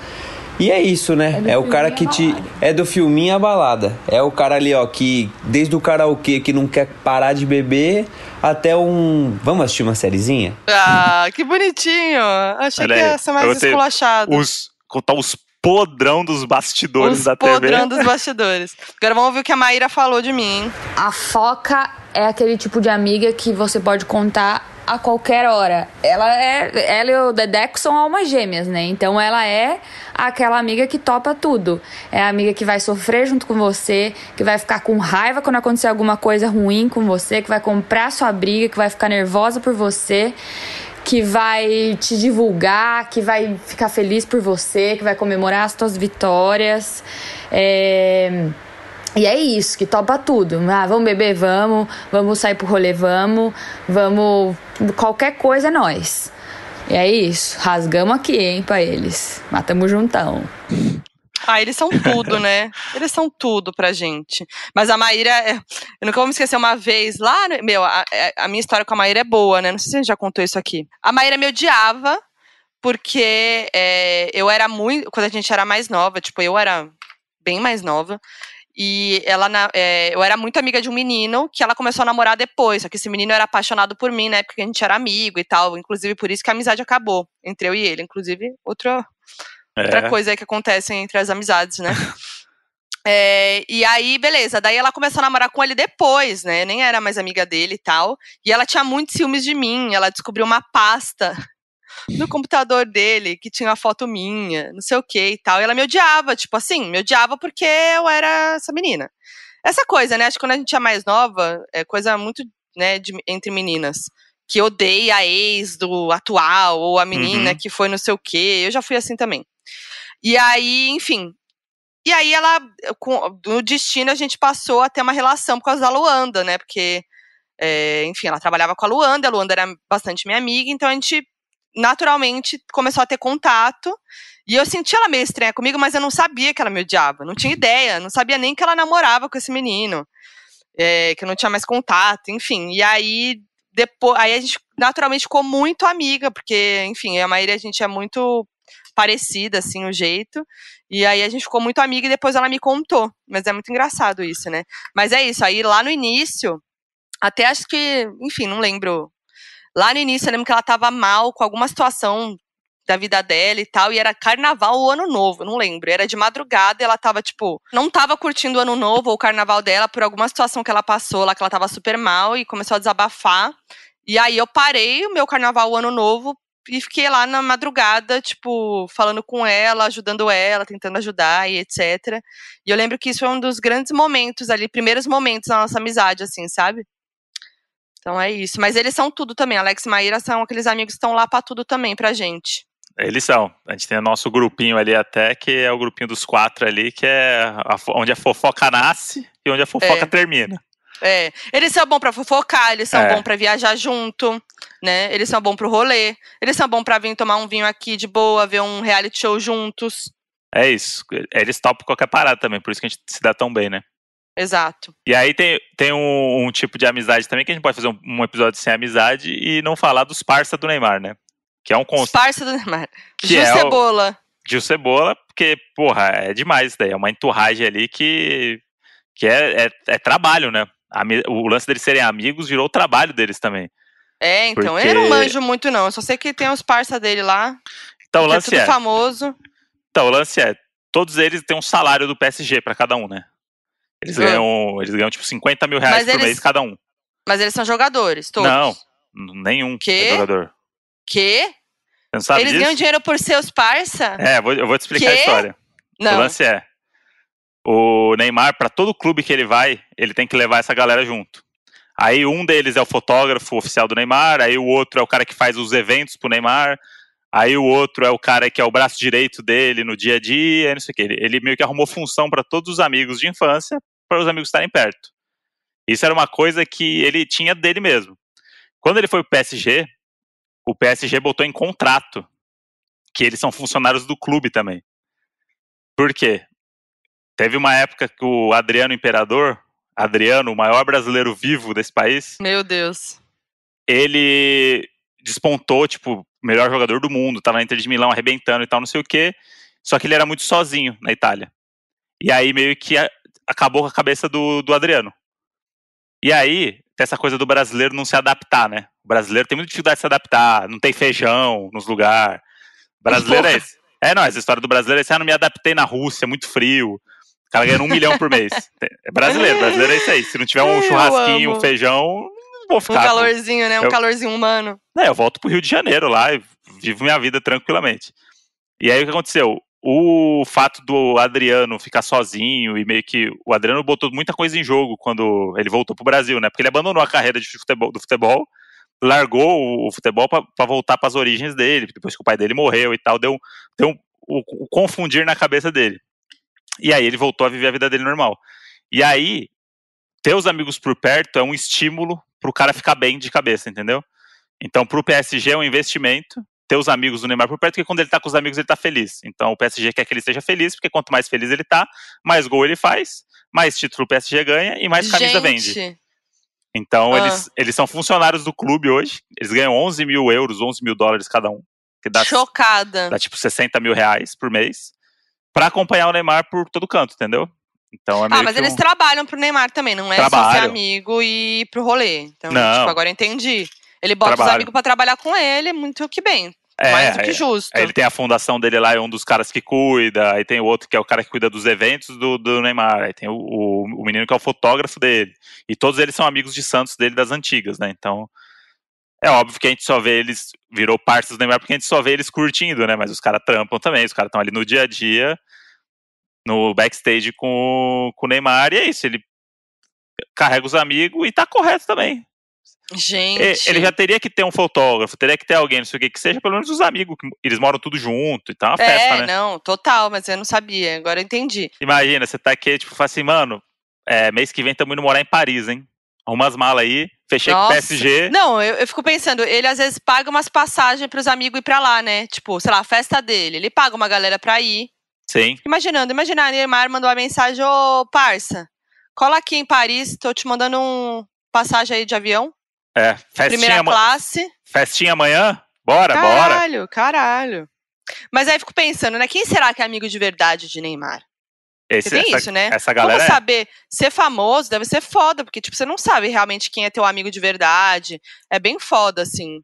E é isso, né? É, é o cara que te. É do filminho a balada. É o cara ali, ó, que desde o karaokê que não quer parar de beber até um. Vamos assistir uma sériezinha? Ah, que bonitinho! Achei Olha que ia ser mais esculachado. Os, contar os podrão dos bastidores Os da TV. podrão dos bastidores. Agora vamos ver o que a Maíra falou de mim, hein? A foca é aquele tipo de amiga que você pode contar a qualquer hora. Ela é, ela e o Dedeco são almas gêmeas, né? Então ela é aquela amiga que topa tudo. É a amiga que vai sofrer junto com você, que vai ficar com raiva quando acontecer alguma coisa ruim com você, que vai comprar sua briga, que vai ficar nervosa por você que vai te divulgar, que vai ficar feliz por você, que vai comemorar as suas vitórias. É... E é isso, que topa tudo. Ah, vamos beber, vamos. Vamos sair pro rolê, vamos. Vamos. Qualquer coisa é nós. E é isso. Rasgamos aqui, hein, pra eles. Matamos juntão. Ah, eles são tudo, né? Eles são tudo pra gente. Mas a Maíra, é, eu nunca vou me esquecer uma vez lá, meu, a, é, a, minha história com a Maíra é boa, né? Não sei se a gente já contou isso aqui. A Maíra me odiava porque é, eu era muito, quando a gente era mais nova, tipo, eu era bem mais nova. E ela, é, eu era muito amiga de um menino que ela começou a namorar depois. Só que esse menino era apaixonado por mim, né? Porque a gente era amigo e tal. Inclusive, por isso que a amizade acabou entre eu e ele. Inclusive, outro, Outra coisa que acontece entre as amizades, né? É, e aí, beleza. Daí ela começou a namorar com ele depois, né? Nem era mais amiga dele e tal. E ela tinha muitos ciúmes de mim. Ela descobriu uma pasta no computador dele que tinha uma foto minha, não sei o que e tal. E ela me odiava, tipo assim, me odiava porque eu era essa menina. Essa coisa, né? Acho que quando a gente é mais nova, é coisa muito, né, de, entre meninas. Que odeia a ex do atual, ou a menina uhum. que foi não sei o quê. Eu já fui assim também. E aí, enfim. E aí ela, com, no destino, a gente passou a ter uma relação por causa da Luanda, né? Porque, é, enfim, ela trabalhava com a Luanda, a Luanda era bastante minha amiga, então a gente naturalmente começou a ter contato. E eu senti ela meio estranha comigo, mas eu não sabia que ela me odiava. Não tinha ideia, não sabia nem que ela namorava com esse menino. É, que eu não tinha mais contato, enfim. E aí, depois, aí a gente naturalmente ficou muito amiga, porque, enfim, a maioria a gente é muito parecida, assim, o jeito. E aí a gente ficou muito amiga e depois ela me contou. Mas é muito engraçado isso, né? Mas é isso, aí lá no início, até acho que, enfim, não lembro. Lá no início eu lembro que ela tava mal com alguma situação da vida dela e tal, e era carnaval ou ano novo, não lembro. Era de madrugada e ela tava, tipo, não tava curtindo o ano novo ou o carnaval dela por alguma situação que ela passou lá, que ela tava super mal e começou a desabafar. E aí eu parei o meu carnaval ano novo e fiquei lá na madrugada, tipo, falando com ela, ajudando ela, tentando ajudar e etc. E eu lembro que isso foi um dos grandes momentos ali, primeiros momentos da nossa amizade, assim, sabe? Então é isso. Mas eles são tudo também. Alex e Maíra são aqueles amigos que estão lá pra tudo também, pra gente. Eles são. A gente tem o nosso grupinho ali até, que é o grupinho dos quatro ali, que é a, onde a fofoca nasce e onde a fofoca é. termina. É, eles são bons pra fofocar, eles são é. bons pra viajar junto, né? Eles são bons pro rolê, eles são bons pra vir tomar um vinho aqui de boa, ver um reality show juntos. É isso, eles topam qualquer parada também, por isso que a gente se dá tão bem, né? Exato. E aí tem, tem um, um tipo de amizade também, que a gente pode fazer um, um episódio sem amizade e não falar dos parça do Neymar, né? Que é um conceito. Parça do Neymar. Gil é Cebola. O, Gil Cebola, porque, porra, é demais isso daí. É uma enturragem ali que, que é, é, é trabalho, né? O lance deles serem amigos virou o trabalho deles também. É, então. Porque... Eu não manjo muito, não. Eu só sei que tem os parça dele lá. Então o lance é. é famoso. Então, o lance é. Todos eles têm um salário do PSG para cada um, né? Eles, ganham, eles ganham, tipo, 50 mil reais Mas por eles... mês cada um. Mas eles são jogadores, todos? Não, nenhum que? é jogador. Que? Eles disso? ganham dinheiro por seus parça? É, vou, eu vou te explicar que? a história. Não. O lance é: o Neymar, para todo clube que ele vai, ele tem que levar essa galera junto. Aí um deles é o fotógrafo oficial do Neymar, aí o outro é o cara que faz os eventos pro Neymar, aí o outro é o cara que é o braço direito dele no dia a dia, não sei o que. Ele, meio que arrumou função para todos os amigos de infância, para os amigos estarem perto. Isso era uma coisa que ele tinha dele mesmo. Quando ele foi pro PSG, o PSG botou em contrato que eles são funcionários do clube também. Por quê? Teve uma época que o Adriano Imperador, Adriano, o maior brasileiro vivo desse país. Meu Deus. Ele despontou, tipo, melhor jogador do mundo, tava na Inter de Milão arrebentando e tal, não sei o quê. Só que ele era muito sozinho na Itália. E aí meio que acabou com a cabeça do, do Adriano. E aí, tem essa coisa do brasileiro não se adaptar, né? O brasileiro tem muita dificuldade de se adaptar, não tem feijão nos lugares. Brasileiro é esse. É, não, essa história do brasileiro é esse, ah, não me adaptei na Rússia, é muito frio. O cara ganhando um milhão por mês. É brasileiro, brasileiro é isso aí. Se não tiver um churrasquinho, um feijão, não vou ficar. Um calorzinho, né? Um eu, calorzinho humano. É, eu volto pro Rio de Janeiro lá e vivo minha vida tranquilamente. E aí o que aconteceu? o fato do Adriano ficar sozinho e meio que o Adriano botou muita coisa em jogo quando ele voltou pro Brasil, né? Porque ele abandonou a carreira de futebol, do futebol, largou o futebol para voltar para as origens dele, depois que o pai dele morreu e tal, deu, deu um, o, o confundir na cabeça dele. E aí ele voltou a viver a vida dele normal. E aí ter os amigos por perto é um estímulo pro cara ficar bem de cabeça, entendeu? Então, pro PSG é um investimento ter os amigos do Neymar por perto, porque quando ele tá com os amigos ele tá feliz. Então o PSG quer que ele esteja feliz, porque quanto mais feliz ele tá, mais gol ele faz, mais título o PSG ganha e mais camisa Gente. vende. Então ah. eles, eles são funcionários do clube hoje, eles ganham 11 mil euros, 11 mil dólares cada um. Que dá, Chocada. Dá tipo 60 mil reais por mês, para acompanhar o Neymar por todo canto, entendeu? Então é ah, mas eles um... trabalham pro Neymar também, não é Trabalho. só ser amigo e ir pro rolê. Então, não. Tipo, agora entendi. Ele bota Trabalho. os amigos para trabalhar com ele, muito que bem. É, mais do que justo. Ele tem a fundação dele lá, é um dos caras que cuida, aí tem o outro que é o cara que cuida dos eventos do, do Neymar, aí tem o, o, o, menino que é o fotógrafo dele. E todos eles são amigos de Santos dele das antigas, né? Então. É óbvio que a gente só vê eles, virou parte do Neymar porque a gente só vê eles curtindo, né? Mas os caras trampam também, os caras estão ali no dia a dia, no backstage com, com o Neymar, e é isso, ele carrega os amigos e tá correto também. Gente. Ele já teria que ter um fotógrafo, teria que ter alguém, não sei o que que seja, pelo menos os amigos, eles moram tudo junto e tal, uma festa, é, né? não, total, mas eu não sabia, agora eu entendi. Imagina, você tá aqui, tipo, fala assim, mano, é, mês que vem estamos indo morar em Paris, hein? Arruma as malas aí, fechei Nossa. com o PSG. Não, eu, eu fico pensando, ele às vezes paga umas passagens pros amigos ir pra lá, né? Tipo, sei lá, a festa dele, ele paga uma galera pra ir. Sim. Imaginando, imaginar, Neymar mandou uma mensagem, ô, parça, cola aqui em Paris, tô te mandando um passagem aí de avião. É, festinha Primeira classe. Festinha amanhã? Bora, caralho, bora. Caralho, caralho. Mas aí fico pensando, né? Quem será que é amigo de verdade de Neymar? Esse, tem essa, isso, né? Essa galera Como saber? Ser famoso deve ser foda, porque, tipo, você não sabe realmente quem é teu amigo de verdade. É bem foda, assim.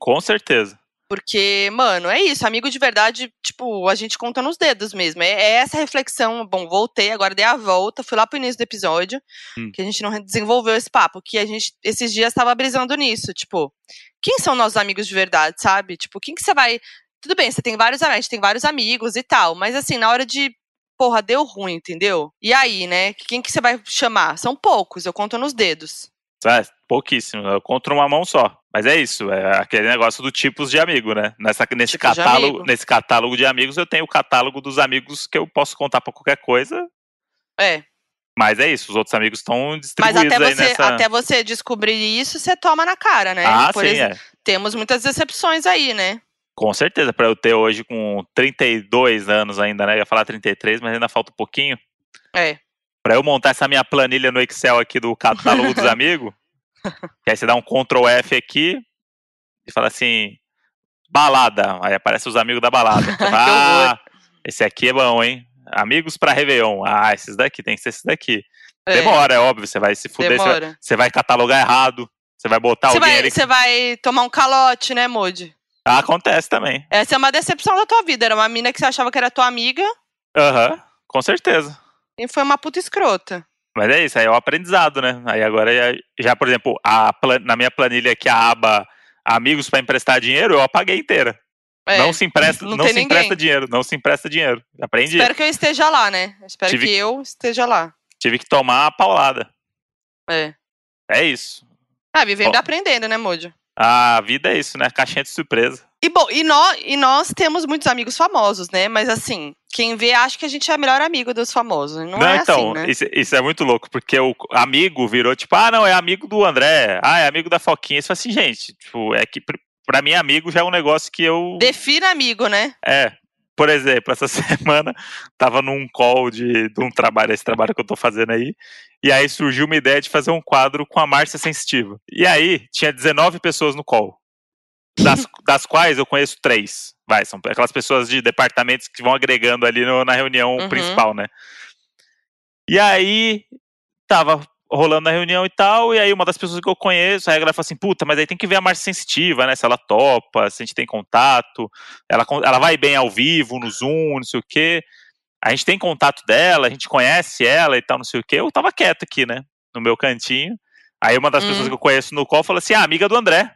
Com certeza. Porque, mano, é isso. Amigo de verdade, tipo, a gente conta nos dedos mesmo. É, é essa reflexão. Bom, voltei, agora dei a volta, fui lá pro início do episódio, Hum. que a gente não desenvolveu esse papo, que a gente, esses dias, tava brisando nisso. Tipo, quem são nossos amigos de verdade, sabe? Tipo, quem que você vai. Tudo bem, você tem vários amigos, a gente tem vários amigos e tal, mas assim, na hora de. Porra, deu ruim, entendeu? E aí, né? Quem que você vai chamar? São poucos, eu conto nos dedos. É, pouquíssimo. Eu conto uma mão só. Mas é isso, é aquele negócio do tipos de amigo, né? Nessa, nesse, Tipos de catálogo, nesse catálogo de amigos, eu tenho o catálogo dos amigos que eu posso contar pra qualquer coisa. É. Mas é isso, os outros amigos estão Mas distribuídos até aí você, nessa. até você descobrir isso, você toma na cara, né? ah, Por sim, exemplo, é. temos muitas decepções aí, né? Com certeza, pra eu ter hoje com 32 anos ainda, né? Eu ia falar 33, mas ainda falta um pouquinho. É. Pra eu montar essa minha planilha no Excel aqui do catálogo dos amigos, que aí você dá um Ctrl F aqui e fala assim, balada. Aí aparece os amigos da balada. ah, esse aqui é bom, hein? Amigos pra Réveillon. Ah, esses daqui, tem que ser esses daqui. é, Demora, é óbvio, você vai se fuder, você vai, você vai catalogar errado, você vai botar Você alguém vai, que- você vai tomar um calote, né, Moody? Ah, acontece também. Essa é uma decepção da tua vida. Era uma mina que você achava que era tua amiga Aham, com certeza. e foi uma puta escrota. Mas é isso, aí é o aprendizado, né? Aí agora, já, já, por exemplo, a na minha planilha aqui, a aba Amigos para emprestar dinheiro, eu apaguei inteira. É, não se empresta, não não, se ninguém. empresta dinheiro, não se empresta dinheiro. Aprendi. Espero que eu esteja lá, né? Espero Tive- que eu esteja lá. Tive que tomar a paulada. É. É isso. Ah, vivendo e aprendendo, né, Moody? A vida é isso, né? Caixinha de surpresa. E bom, e nós, e nós temos muitos amigos famosos, né? Mas assim, quem vê acha que a gente é o melhor amigo dos famosos. Não, é então, assim, né? isso, isso é muito louco, porque o amigo virou tipo, ah, não, é amigo do André, ah, é amigo da Foquinha. Isso assim, gente, tipo, é que pr- pra mim amigo já é um negócio que eu. Defina amigo, né? É. Por exemplo, essa semana tava num call de, de um trabalho, esse trabalho que eu tô fazendo aí, e aí surgiu uma ideia de fazer um quadro com a Márcia Sensitiva. E aí tinha 19 pessoas no call, das, das quais eu conheço três. Vai, são aquelas pessoas de departamentos que vão agregando ali no- na reunião Uhum. principal, né? E aí tava rolando na reunião e tal, e aí uma das pessoas que eu conheço, aí a galera fala assim, puta, mas aí tem que ver a Márcia Sensitiva, né? Se ela topa, se a gente tem contato, ela, ela vai bem ao vivo, no Zoom, não sei o quê. A gente tem contato dela, a gente conhece ela e tal, não sei o quê. Eu tava quieto aqui, né? No meu cantinho. Aí uma das Hum. pessoas que eu conheço no call falou assim, ah, amiga do André.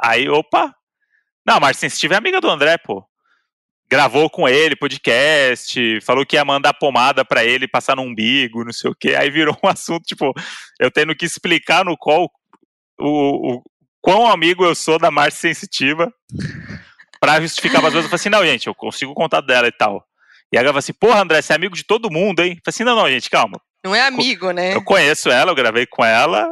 Aí, opa. Não, a Márcia Sensitiva é amiga do André, pô. Gravou com ele podcast, falou que ia mandar pomada pra ele passar no umbigo, não sei o quê. Aí virou um assunto, tipo, eu tendo que explicar no call o, o quão amigo eu sou da Márcia Sensitiva pra justificar as vezes. Eu falei assim, não, gente, eu consigo o contato dela e tal. E aí ela falou assim, porra, André, você é amigo de todo mundo, hein? Eu falei assim, não, não, gente, calma. Não é amigo, né? Eu conheço ela, eu gravei com ela,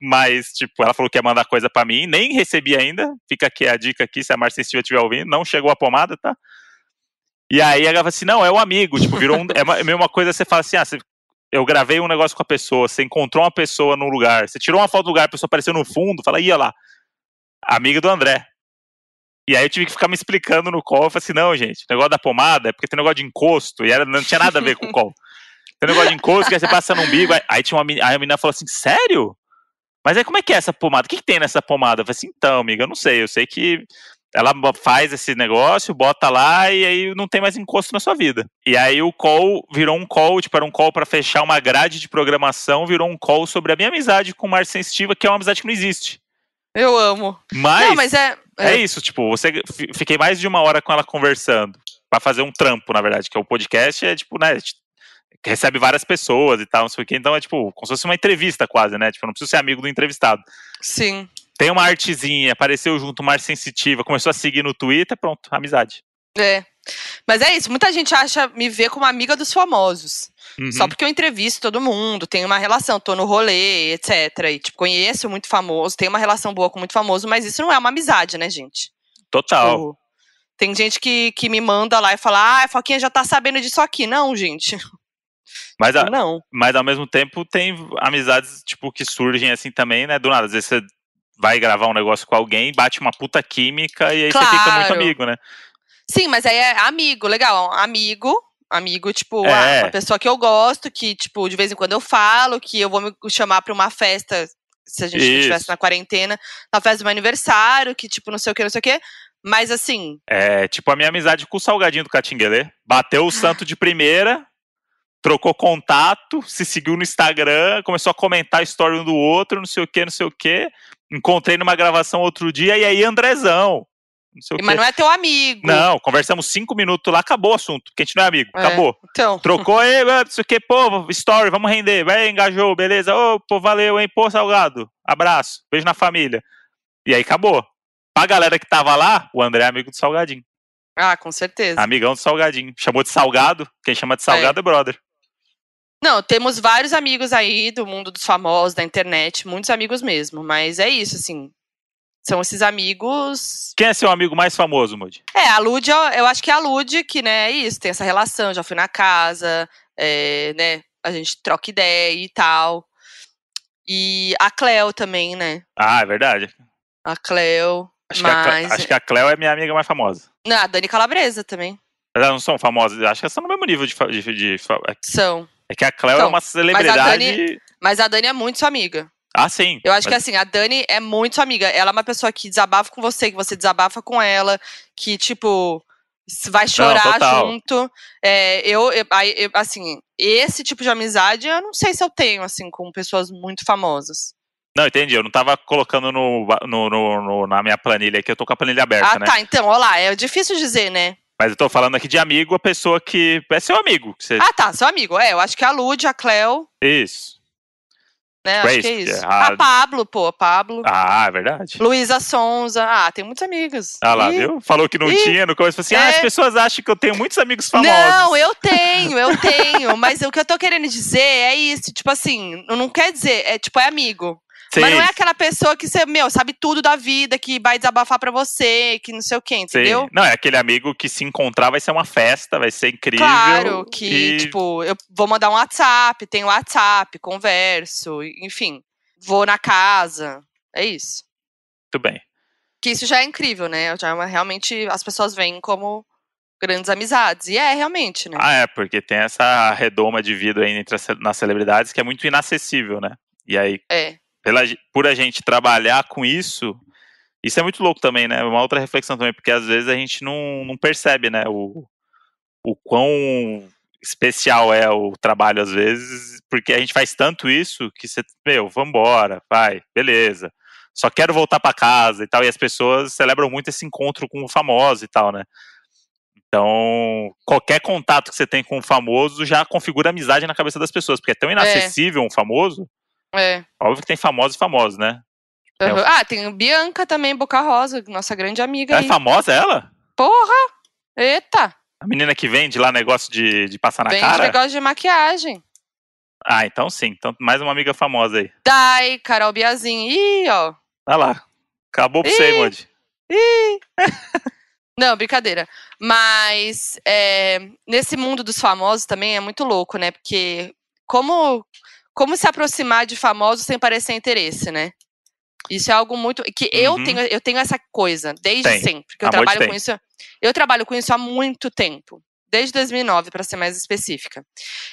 mas, tipo, ela falou que ia mandar coisa pra mim, nem recebi ainda. Fica aqui a dica aqui, se a Márcia Sensitiva estiver ouvindo, não chegou a pomada, tá? E aí ela falou assim, não, é um amigo, tipo, virou um, é uma- é a mesma coisa, você fala assim, ah, você- eu gravei um negócio com a pessoa, você encontrou uma pessoa num lugar, você tirou uma foto do lugar, a pessoa apareceu no fundo, fala, ia lá, amiga do André. E aí eu tive que ficar me explicando no call, eu falei assim, não, gente, o negócio da pomada é porque tem um negócio de encosto, e era, não tinha nada a ver com o call. Tem um negócio de encosto que aí você passa no umbigo, aí, aí tinha uma aí a menina falou assim, sério? Mas aí como é que é essa pomada? O que, que tem nessa pomada? Eu falei assim, então, amiga, eu não sei, eu sei que ela faz esse negócio, bota lá e aí não tem mais encosto na sua vida. E aí o call virou um call, tipo, era um call pra fechar uma grade de programação, virou um call sobre a minha amizade com o Márcio Sensitiva, que é uma amizade que não existe. Eu amo. Mas, Não, mas é. é isso, tipo, você fi- fiquei mais de uma hora com ela conversando Pra fazer um trampo, na verdade, que é o podcast é tipo, né, que recebe várias pessoas e tal, não sei o quê, então é tipo, como se fosse uma entrevista quase, né? Tipo, não preciso ser amigo do entrevistado. Sim. Tem uma artezinha, apareceu junto, arte sensitiva, começou a seguir no Twitter, pronto, amizade. É. Mas é isso, muita gente acha me ver como amiga dos famosos. Uhum. Só porque eu entrevisto todo mundo, tenho uma relação, tô no rolê, etc. E, tipo, conheço muito famoso, tenho uma relação boa com muito famoso, mas isso não é uma amizade, né, gente? Total. Tipo, tem gente que, que me manda lá e fala, ah, a Foquinha já tá sabendo disso aqui. Não, gente. Mas, a- Não. mas ao mesmo tempo tem amizades, tipo, que surgem assim também, né? Do nada. Às vezes você vai gravar um negócio com alguém, bate uma puta química e aí você fica muito Claro. amigo, né? Sim, mas aí é amigo, legal. Amigo, amigo, tipo, É. ah, uma pessoa que eu gosto, que, tipo, de vez em quando eu falo, que eu vou me chamar pra uma festa se a gente estivesse na quarentena, na festa do meu aniversário, que tipo, não sei o que, não sei o que. Mas assim, É tipo a minha amizade com o Salgadinho do Catinguelê. Bateu o santo de primeira, trocou contato, se seguiu no Instagram, começou a comentar a história um do outro, não sei o que, não sei o que. Encontrei numa gravação outro dia, e aí, Andrezão. Não sei o mas quê. não é teu amigo. Não, conversamos cinco minutos lá, acabou o assunto, porque a gente não é amigo, É. acabou. Então, Trocou, ei, não sei o que, pô, story, vamos render, vai, engajou, beleza, ô, pô, valeu, hein, pô, Salgado, abraço, beijo na família. E aí acabou. Pra galera que tava lá, o André é amigo do Salgadinho, ah, com certeza. amigão do Salgadinho. Chamou de Salgado, quem chama de Salgado é, brother. Não, temos vários amigos aí do mundo dos famosos, da internet, muitos amigos mesmo, mas é isso, assim. São esses amigos. Quem é seu amigo mais famoso, Moody? É, a Lud, eu, eu acho que é a Lud, que, né, é isso, tem essa relação, já fui na casa, é, né, a gente troca ideia e tal. E a Cleo também, né? Ah, é verdade. A Cleo. Acho, que, a, Cle- mas. acho que a Cleo é minha amiga mais famosa. Não, a Dani Calabresa também. Elas não são famosas, acho que elas são no mesmo nível de. de, de fa- São. É que a Cleo é São. uma celebridade. Mas a Dani é muito sua amiga. Ah, sim. Eu acho que Mas- assim, a Dani é muito sua amiga. Ela é uma pessoa que desabafa com você, que você desabafa com ela, que, tipo, vai chorar total. junto. É, eu, eu- eu, assim, esse tipo de amizade eu não sei se eu tenho, assim, com pessoas muito famosas. Não, entendi. Eu não tava colocando no, no- no- na minha planilha aqui, eu tô com a planilha aberta, ah, né? tá. Então, olha lá, é difícil dizer, né? Mas eu tô falando aqui de amigo, a pessoa que é seu amigo. você- Ah, tá, seu amigo. É, eu acho que a Lud, a Cleo, Isso. né? É acho que é isso, é a- Pablo, pô, Pablo. Ah, é verdade. Luísa Sonza. Ah, tem muitos amigos. Ah lá, viu? Falou que não tinha no começo. Falou assim: ah, é. as pessoas acham que eu tenho muitos amigos famosos. Não, eu tenho, eu tenho. mas o que eu tô querendo dizer é isso. Tipo assim, não quer dizer, é tipo, é amigo. Sim, Mas não é aquela pessoa que você, meu, sabe tudo da vida, que vai desabafar pra você, que não sei o quê, sim. entendeu? Não, é aquele amigo que se encontrar vai ser uma festa, vai ser incrível. Claro, que, e- tipo, eu vou mandar um WhatsApp, tenho WhatsApp, converso, enfim. Vou na casa. É isso. Muito bem. Que isso já é incrível, né? Já é uma- realmente as pessoas veem como grandes amizades. E é realmente, né? Ah, é, porque tem essa redoma de vida aí entre as, nas celebridades que é muito inacessível, né? E aí, É. pela, por a gente trabalhar com isso, isso é muito louco também, né? Uma outra reflexão também, porque às vezes a gente não, não percebe, né? O, o quão especial é o trabalho às vezes, porque a gente faz tanto isso que você, meu, vambora, vai, beleza. Só quero voltar pra casa e tal, e as pessoas celebram muito esse encontro com o famoso e tal, né? Então, qualquer contato que você tem com o famoso já configura amizade na cabeça das pessoas, porque é tão inacessível um famoso. É. Óbvio que tem famosos e famosos, né? É, Uhum. Ah, tem Bianca também, Boca Rosa, nossa grande amiga Ela aí. é famosa ela? Porra! Eita! A menina que vende lá negócio de, de passar na Vende cara? negócio de maquiagem. Ah, então sim. Então mais uma amiga famosa aí. Dai, Carol Biazin. Ih, ó. Olha lá. Acabou pra você, Ih. Modi. Não, brincadeira. Mas é, nesse mundo dos famosos também é muito louco, né? Porque como, como se aproximar de famosos sem parecer interesse, né? Isso é algo muito. Que eu, Uhum. tenho, eu tenho essa coisa, desde Tem. sempre. Que eu trabalho com isso. Eu trabalho com isso há muito tempo. Desde 2009, para ser mais específica.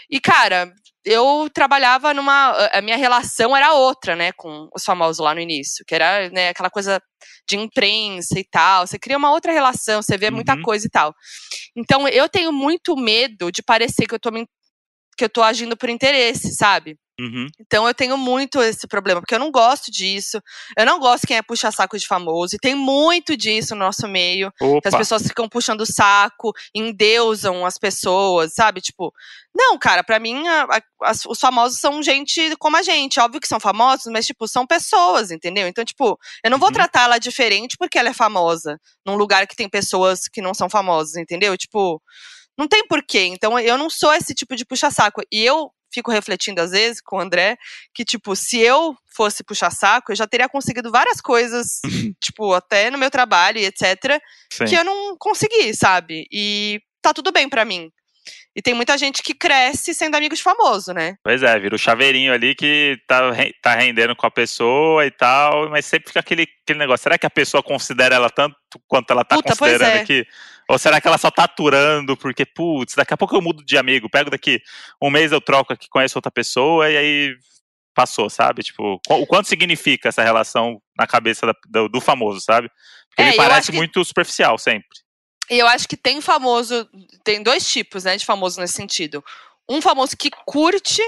E, cara, eu trabalhava numa. A minha relação era outra, né, com os famosos lá no início. Que era né, aquela coisa de imprensa e tal. Você cria uma outra relação, você vê muita Uhum. coisa e tal. Então, eu tenho muito medo de parecer que eu tô, me- que eu tô agindo por interesse, sabe? Uhum. Então eu tenho muito esse problema, porque eu não gosto disso. Eu não gosto quem é puxa-saco de famoso. E tem muito disso no nosso meio. As pessoas ficam puxando o saco, endeusam as pessoas, sabe? Tipo, não, cara, pra mim, a- a- as- os famosos são gente como a gente. Óbvio que são famosos, mas, tipo, são pessoas, entendeu? Então, tipo, eu não vou Uhum. tratar ela diferente porque ela é famosa, num lugar que tem pessoas que não são famosas, entendeu? Tipo, não tem porquê. Então, eu não sou esse tipo de puxa-saco. E eu fico refletindo, às vezes, com o André, que, tipo, se eu fosse puxa-saco, eu já teria conseguido várias coisas, tipo, até no meu trabalho e etc Sim. que eu não consegui, sabe? E tá tudo bem pra mim. E tem muita gente que cresce sendo amigo de famoso, né? Pois é, vira o chaveirinho ali que tá, tá rendendo com a pessoa e tal, mas sempre fica aquele, aquele negócio. Será que a pessoa considera ela tanto quanto ela tá Puta, considerando é. aqui? Ou será que ela só tá aturando porque, putz, daqui a pouco eu mudo de amigo, pego daqui um mês eu troco aqui, conheço outra pessoa e aí passou, sabe? Tipo, o quanto significa essa relação na cabeça da, do, do, famoso, sabe? Porque é, ele parece muito superficial sempre. E eu acho que tem famoso, tem dois tipos, né, de famoso nesse sentido. Um famoso que curte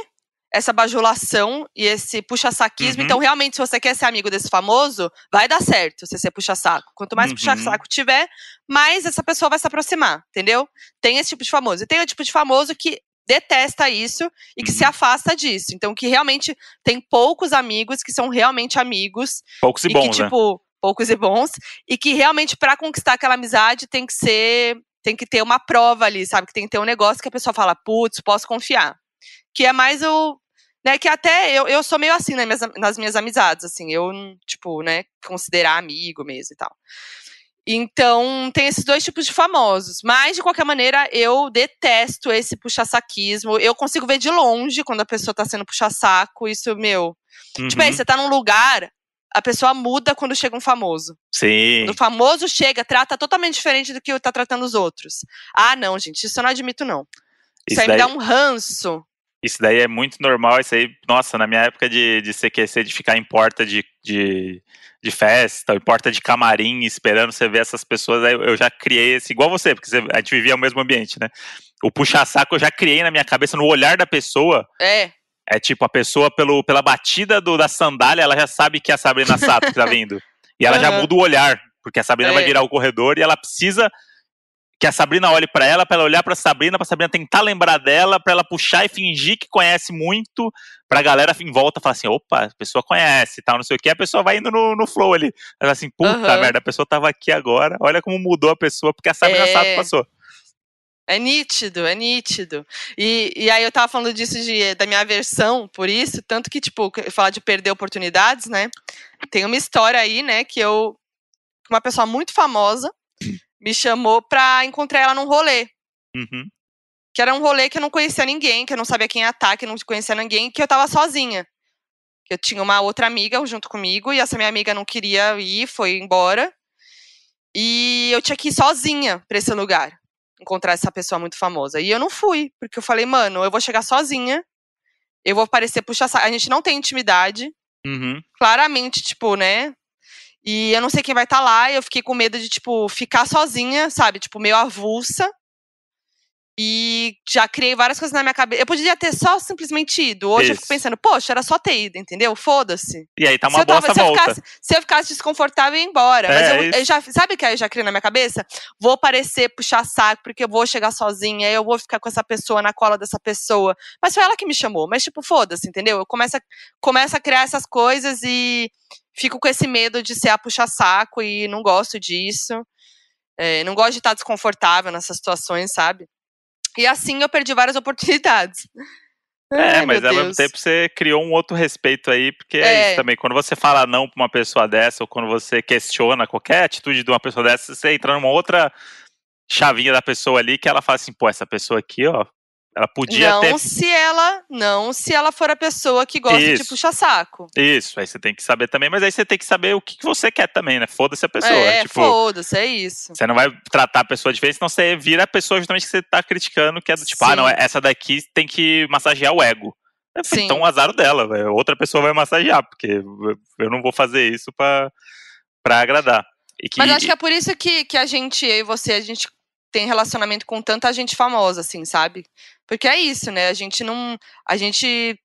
essa bajulação e esse puxa-saquismo. Uhum. Então, realmente, se você quer ser amigo desse famoso, vai dar certo se você puxa-saco. Quanto mais uhum. puxa-saco tiver, mais essa pessoa vai se aproximar, entendeu? Tem esse tipo de famoso. E tem o tipo de famoso que detesta isso e que uhum. se afasta disso. Então, que realmente tem poucos amigos que são realmente amigos. Poucos e, e bons, que, né? Poucos e bons. E que realmente, para conquistar aquela amizade, tem que ser. Tem que ter uma prova ali, sabe? Que tem que ter um negócio que a pessoa fala, putz, posso confiar. Que é mais o né, que até eu, eu sou meio assim né, nas minhas amizades, assim, eu, tipo, né, considerar amigo mesmo e tal. Então, tem esses dois tipos de famosos. Mas, de qualquer maneira, eu detesto esse puxa-saquismo. Eu consigo ver de longe quando a pessoa tá sendo puxa-saco. Isso, meu. Uhum. Tipo, aí, uhum. você tá num lugar, a pessoa muda quando chega um famoso. Sim. Quando o famoso chega, trata totalmente diferente do que tá tratando os outros. Ah, não, gente, isso eu não admito, não. Isso, isso aí daí... me dá um ranço. Isso daí é muito normal, isso aí, nossa, na minha época de, de CQC, de ficar em porta de, de, de festa, em porta de camarim, esperando você ver essas pessoas, aí eu já criei esse, igual você, porque você, a gente vivia o mesmo ambiente, né? O puxa-saco eu já criei na minha cabeça, no olhar da pessoa. É. É tipo, a pessoa, pelo, pela batida do, da sandália, ela já sabe que é a Sabrina Sato que tá vindo. E ela uhum. já muda o olhar, porque a Sabrina é. vai virar o corredor e ela precisa que a Sabrina olhe para ela, para ela olhar para Sabrina, para Sabrina tentar lembrar dela, para ela puxar e fingir que conhece muito, para a galera em volta falar assim, opa, a pessoa conhece, tal, não sei o que, a pessoa vai indo no, no flow ali. Ela assim, puta uhum. merda, a pessoa tava aqui agora, olha como mudou a pessoa, porque a Sabrina é... Sato passou. É nítido, é nítido. E, e aí eu tava falando disso de, da minha aversão por isso, tanto que, tipo, falar de perder oportunidades, né? Tem uma história aí, né, que eu. Uma pessoa muito famosa me chamou pra encontrar ela num rolê. Uhum. Que era um rolê que eu não conhecia ninguém, que eu não sabia quem ia estar, que eu não conhecia ninguém, que eu tava sozinha. Eu tinha uma outra amiga junto comigo, e essa minha amiga não queria ir, foi embora. E eu tinha que ir sozinha pra esse lugar, encontrar essa pessoa muito famosa. E eu não fui, porque eu falei, mano, eu vou chegar sozinha, eu vou parecer puxa A gente não tem intimidade. Uhum. Claramente, tipo, né? E eu não sei quem vai estar tá lá, e eu fiquei com medo de, tipo, ficar sozinha, sabe? Tipo, meio avulsa. E já criei várias coisas na minha cabeça. Eu poderia ter só simplesmente ido. Hoje Isso. eu fico pensando, poxa, era só ter ido, entendeu? Foda-se. E aí tá uma se bosta tava, volta. Se eu, ficasse, se eu ficasse desconfortável, eu ia embora. É, Mas eu, eu, já, sabe o que eu já criei na minha cabeça? Vou parecer puxar saco, porque eu vou chegar sozinha, eu vou ficar com essa pessoa na cola dessa pessoa. Mas foi ela que me chamou. Mas, tipo, foda-se, entendeu? Eu começo a, começo a criar essas coisas e fico com esse medo de ser a puxa-saco e não gosto disso. É, não gosto de estar desconfortável nessas situações, sabe? E assim eu perdi várias oportunidades. É, Ai, mas ao mesmo tempo você criou um outro respeito aí, porque é. é, isso também. Quando você fala não pra uma pessoa dessa, ou quando você questiona qualquer atitude de uma pessoa dessa, você entra numa outra chavinha da pessoa ali que ela fala assim, pô, essa pessoa aqui, ó, ela podia não ter. se ela, não se ela for a pessoa que gosta Isso. de puxar saco. Isso, aí você tem que saber também, mas aí você tem que saber o que, você quer também, né? Foda-se a pessoa. É, tipo, foda-se, é isso. Você não vai tratar a pessoa diferente, senão você vira a pessoa justamente que você tá criticando, que é do tipo, Sim. ah, não, essa daqui tem que massagear o ego. Falei, então, o azar dela, véio. outra pessoa vai massagear, porque eu não vou fazer isso pra, pra agradar. Que... Mas acho que é por isso que, que a gente, eu e você, a gente tem relacionamento com tanta gente famosa, assim, sabe? Porque é isso, né? A gente não. A gente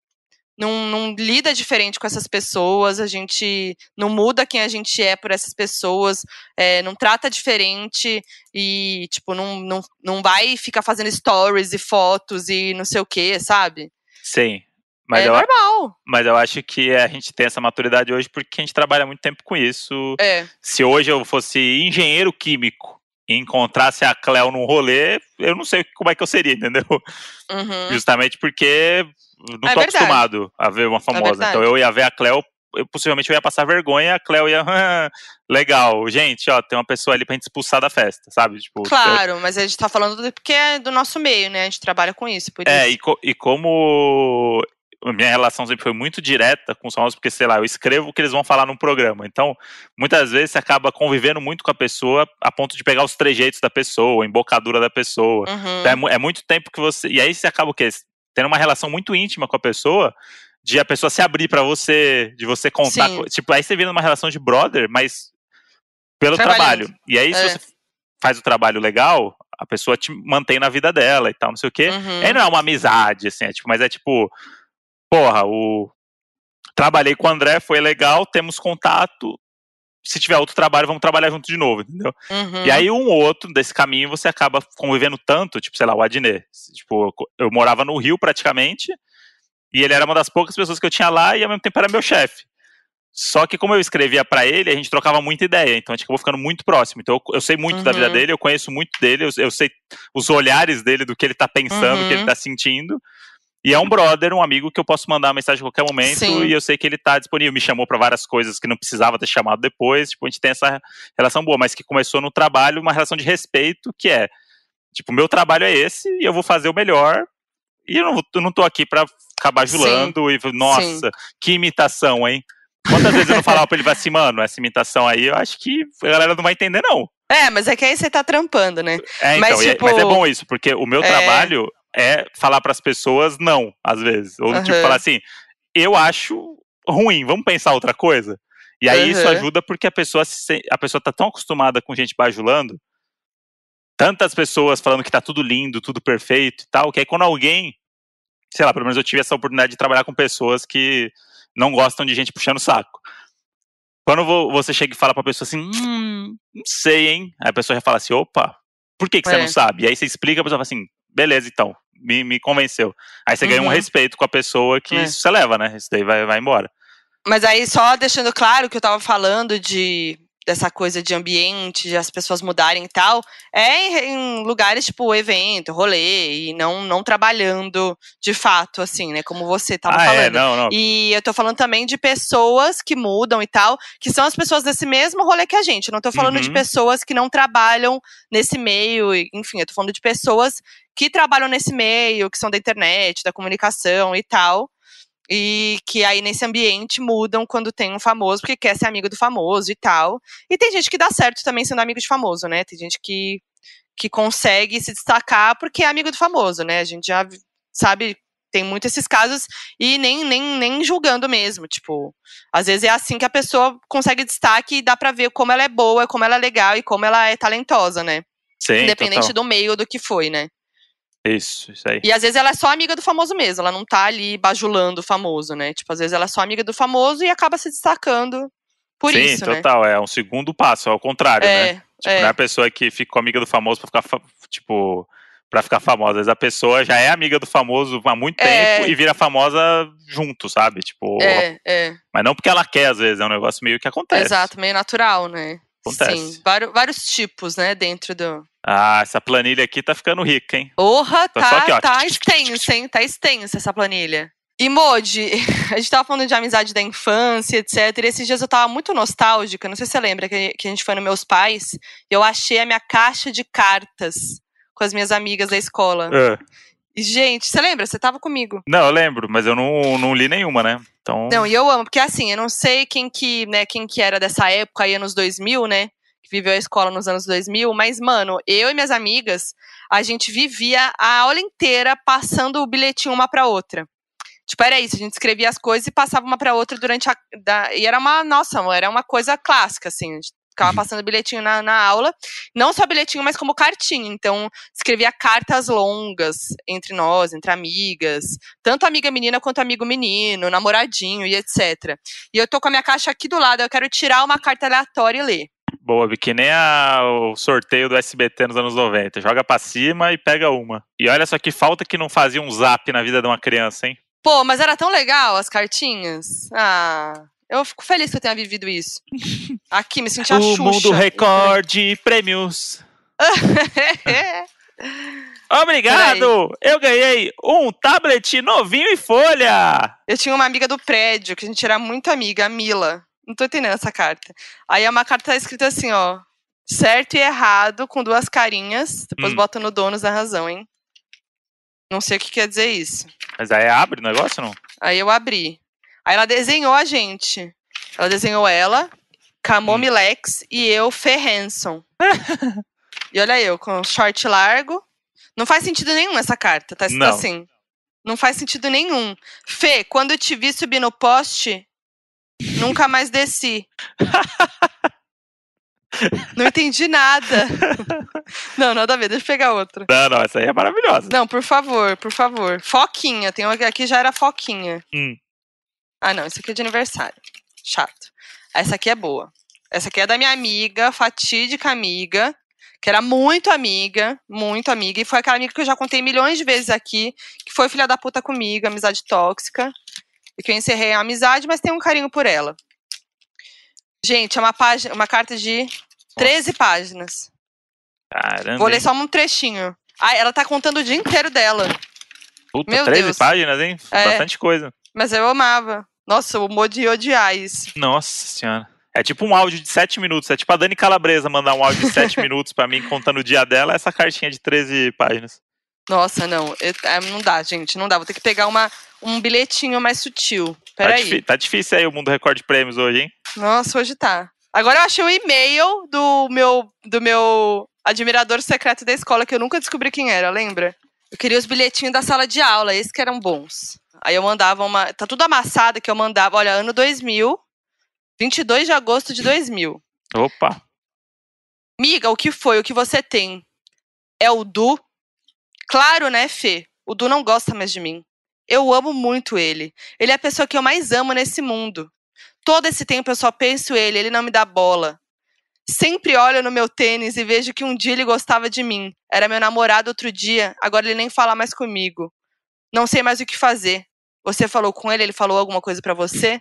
não, não, lida diferente com essas pessoas, a gente não muda quem a gente é por essas pessoas, é, não trata diferente e, tipo, não, não, não vai ficar fazendo stories e fotos e não sei o que, sabe? Sim. Mas é eu, normal. Mas eu acho que a gente tem essa maturidade hoje porque a gente trabalha muito tempo com isso. É. Se hoje eu fosse engenheiro químico encontrasse a Cleo num rolê, eu não sei como é que eu seria, entendeu? Uhum. Justamente porque não é tô acostumado a ver uma famosa. É então eu ia ver a Cleo, eu, possivelmente eu ia passar vergonha, a Cleo ia. Legal, gente, ó, tem uma pessoa ali pra gente expulsar da festa, sabe? Tipo, claro, eu... mas a gente tá falando porque é do nosso meio, né? A gente trabalha com isso. é, isso. E, co e como a minha relação sempre foi muito direta com os famosos, porque, sei lá, eu escrevo o que eles vão falar num programa. Então, muitas vezes você acaba convivendo muito com a pessoa a ponto de pegar os trejeitos da pessoa, a embocadura da pessoa. Uhum. Então, é, é, muito tempo que você. E aí você acaba o quê? Tendo uma relação muito íntima com a pessoa. de a pessoa se abrir pra você, de você contar. Co- Tipo, aí você vira numa relação de brother, mas pelo trabalho. E aí, se É. você faz o trabalho legal, a pessoa te mantém na vida dela e tal, não sei o quê. Uhum. Aí não é uma amizade, assim, é tipo, mas é tipo, porra, o. Trabalhei com o André, foi legal, temos contato. Se tiver outro trabalho, vamos trabalhar junto de novo, entendeu? Uhum. E aí, um ou outro desse caminho, você acaba convivendo tanto, tipo, sei lá, o Adnet. Tipo, eu, morava no Rio praticamente, e ele era uma das poucas pessoas que eu tinha lá, e ao mesmo tempo era meu chefe. Só que como eu escrevia pra ele, a gente trocava muita ideia, então a gente acabou ficando muito próximo. Então eu, eu sei muito da vida Uhum. dele, eu conheço muito dele, eu, eu sei os olhares dele, do que ele tá pensando, o que ele Uhum. tá sentindo. E é um brother, um amigo que eu posso mandar uma mensagem a qualquer momento Sim. e eu sei que ele tá disponível. Me chamou pra várias coisas que não precisava ter chamado depois. Tipo, a gente tem essa relação boa, mas que começou no trabalho, uma relação de respeito, que é, tipo, meu trabalho é esse e eu vou fazer o melhor. E eu não, eu não tô aqui pra ficar bajulando e, nossa, que imitação, hein? Quantas vezes eu não falava pra ele assim, mano, essa imitação aí, eu acho que a galera não vai entender, não. É, mas é que aí você tá trampando, né? É, Mas, então, é- tipo, mas é bom isso, porque o meu é- trabalho é falar pras pessoas não, às vezes. Ou tipo, Aham. falar assim, eu acho ruim, vamos pensar outra coisa. E aí isso Aham. ajuda porque a pessoa, se a pessoa tá tão acostumada com gente bajulando, tantas pessoas falando que tá tudo lindo, tudo perfeito e tal, que aí quando alguém, sei lá, pelo menos eu tive essa oportunidade de trabalhar com pessoas que não gostam de gente puxando o saco. Quando vo- você chega e fala pra pessoa assim, hum, não sei, hein? Aí a pessoa já fala assim, opa, por que, que você É. não sabe? E aí você explica, a pessoa fala assim, beleza, então, me, me convenceu. Aí você ganha um Uhum. respeito com a pessoa que É. você leva, né? Isso daí vai, vai embora. Mas aí, só deixando claro que eu tava falando de dessa coisa de ambiente, de as pessoas mudarem e tal, é em, em lugares tipo evento, rolê, e não, não trabalhando de fato, assim, né? Como você tava ah, falando. é, não, não. E eu tô falando também de pessoas que mudam e tal, que são as pessoas desse mesmo rolê que a gente. Eu não tô falando de Uhum. pessoas que não trabalham nesse meio, enfim, eu tô falando de pessoas que trabalham nesse meio, que são da internet, da comunicação e tal. E que aí nesse ambiente mudam quando tem um famoso, porque quer ser amigo do famoso e tal. E tem gente que dá certo também sendo amigo de famoso, né? Tem gente que, que consegue se destacar porque é amigo do famoso, né? A gente já sabe, tem muito esses casos e nem, nem, nem julgando mesmo. Tipo, às vezes é assim que a pessoa consegue destaque e dá pra ver como ela é boa, como ela é legal e como ela é talentosa, né? Sim, Independente total. do meio do que foi, né? Isso, isso aí. E às vezes ela é só amiga do famoso mesmo, ela não tá ali bajulando o famoso, né? Tipo, às vezes ela é só amiga do famoso e acaba se destacando por Sim, isso, né? total. É um segundo passo, é o contrário, né? É, Tipo, é. não é a pessoa que ficou amiga do famoso pra ficar, tipo, pra ficar famosa. Às vezes a pessoa já é amiga do famoso há muito É. tempo e vira famosa junto, sabe? Tipo, É, é, mas não porque ela quer, às vezes, é um negócio meio que acontece. exato, meio natural, né? Acontece. Sim, vários, vários tipos, né, dentro do... Ah, essa planilha aqui tá ficando rica, hein? Porra, Tá tá, aqui, tá extensa, hein? Tá extensa essa planilha. E, Modi, a gente tava falando de amizade da infância, etc. E esses dias eu tava muito nostálgica, não sei se você lembra, que a gente foi nos meus pais, e eu achei a minha caixa de cartas com as minhas amigas da escola. E, gente, você lembra? Você tava comigo. não, eu lembro, mas eu não, não li nenhuma, né? Então. Não, e eu amo, porque assim, eu não sei quem que, né, quem que era dessa época aí, anos 2000, né? Que viveu a escola nos anos 2000, mas, mano, eu e minhas amigas, a gente vivia a aula inteira passando o bilhetinho uma pra outra. Tipo, era isso, a gente escrevia as coisas e passava uma pra outra durante a. Da, e era uma, nossa, era uma coisa clássica, assim. Ficava passando bilhetinho na, na aula. Não só bilhetinho, mas como cartinha. Então, escrevia cartas longas entre nós, entre amigas tanto amiga menina quanto amigo menino, namoradinho e etc. E eu tô com a minha caixa aqui do lado, eu quero tirar uma carta aleatória e ler. Boa, que nem a- o sorteio do SBT nos anos 90. Joga pra cima e pega uma. E olha só que falta que não fazia um zap na vida de uma criança, hein? Pô, mas era tão legal as cartinhas. Ah, eu fico feliz que eu tenha vivido isso. Aqui, me senti a o Xuxa. mundo recorde prêmios. Obrigado! Eu ganhei um tablet novinho e folha! eu tinha uma amiga do prédio, que a gente era muito amiga, a Mila. Não tô entendendo essa carta. Aí é uma carta escrita assim, ó. Certo e errado, com duas carinhas. Depois Hum. bota no donos da razão, hein? Não sei o que quer dizer isso. Mas aí abre o negócio, não? Aí eu abri. Aí ela desenhou a gente. Ela desenhou ela, Camomilex e eu, Ferrenson. e olha eu, com short largo. Não faz sentido nenhum essa carta. Tá escrito Não. assim. Não faz sentido nenhum. Fê, quando eu te vi subir no poste, nunca mais desci. Não entendi nada. Não, nada a ver, deixa eu pegar outra. Não, não, essa aí é maravilhosa. Não, por favor, por favor. Foquinha, tem uma que aqui já era foquinha. Hum. Ah, não, isso aqui é de aniversário. Chato. Essa aqui é boa. Essa aqui é da minha amiga, fatídica amiga, que era muito amiga, muito amiga, e foi aquela amiga que eu já contei milhões de vezes aqui, que foi filha da puta comigo, amizade tóxica, e que eu encerrei a amizade, mas tenho um carinho por ela. Gente, é uma página, uma carta de 13 páginas. Caramba. Vou ler só um trechinho. Ah, ela tá contando o dia inteiro dela. Puta, meu 13 Deus. páginas, hein? É. Bastante coisa. Mas eu amava. Nossa, eu de odiar isso. Nossa senhora. É tipo um áudio de 7 minutos. É tipo a Dani Calabresa mandar um áudio de 7 minutos pra mim contando o dia dela, essa cartinha de 13 páginas. Nossa, não. Eu- é, não dá, gente. Não dá. Vou ter que pegar uma, um bilhetinho mais sutil. Tá, Peraí. difí- tá difícil aí o mundo recorde prêmios hoje, hein? Nossa, hoje tá. Agora eu achei o e-mail do meu, do meu admirador secreto da escola, que eu nunca descobri quem era, lembra? Eu queria os bilhetinhos da sala de aula, esses que eram bons. Aí eu mandava uma. Tá tudo amassado que eu mandava. Olha, ano 2000, 22 de agosto de 2000. Opa. Miga, o que foi? O que você tem? É o Du? Claro, né, Fê? O Du não gosta mais de mim. Eu amo muito ele. Ele é a pessoa que eu mais amo nesse mundo. Todo esse tempo eu só penso ele, ele não me dá bola. Sempre olho no meu tênis e vejo que um dia ele gostava de mim. Era meu namorado outro dia, agora ele nem fala mais comigo. Não sei mais o que fazer. Você falou com ele, ele falou alguma coisa pra você?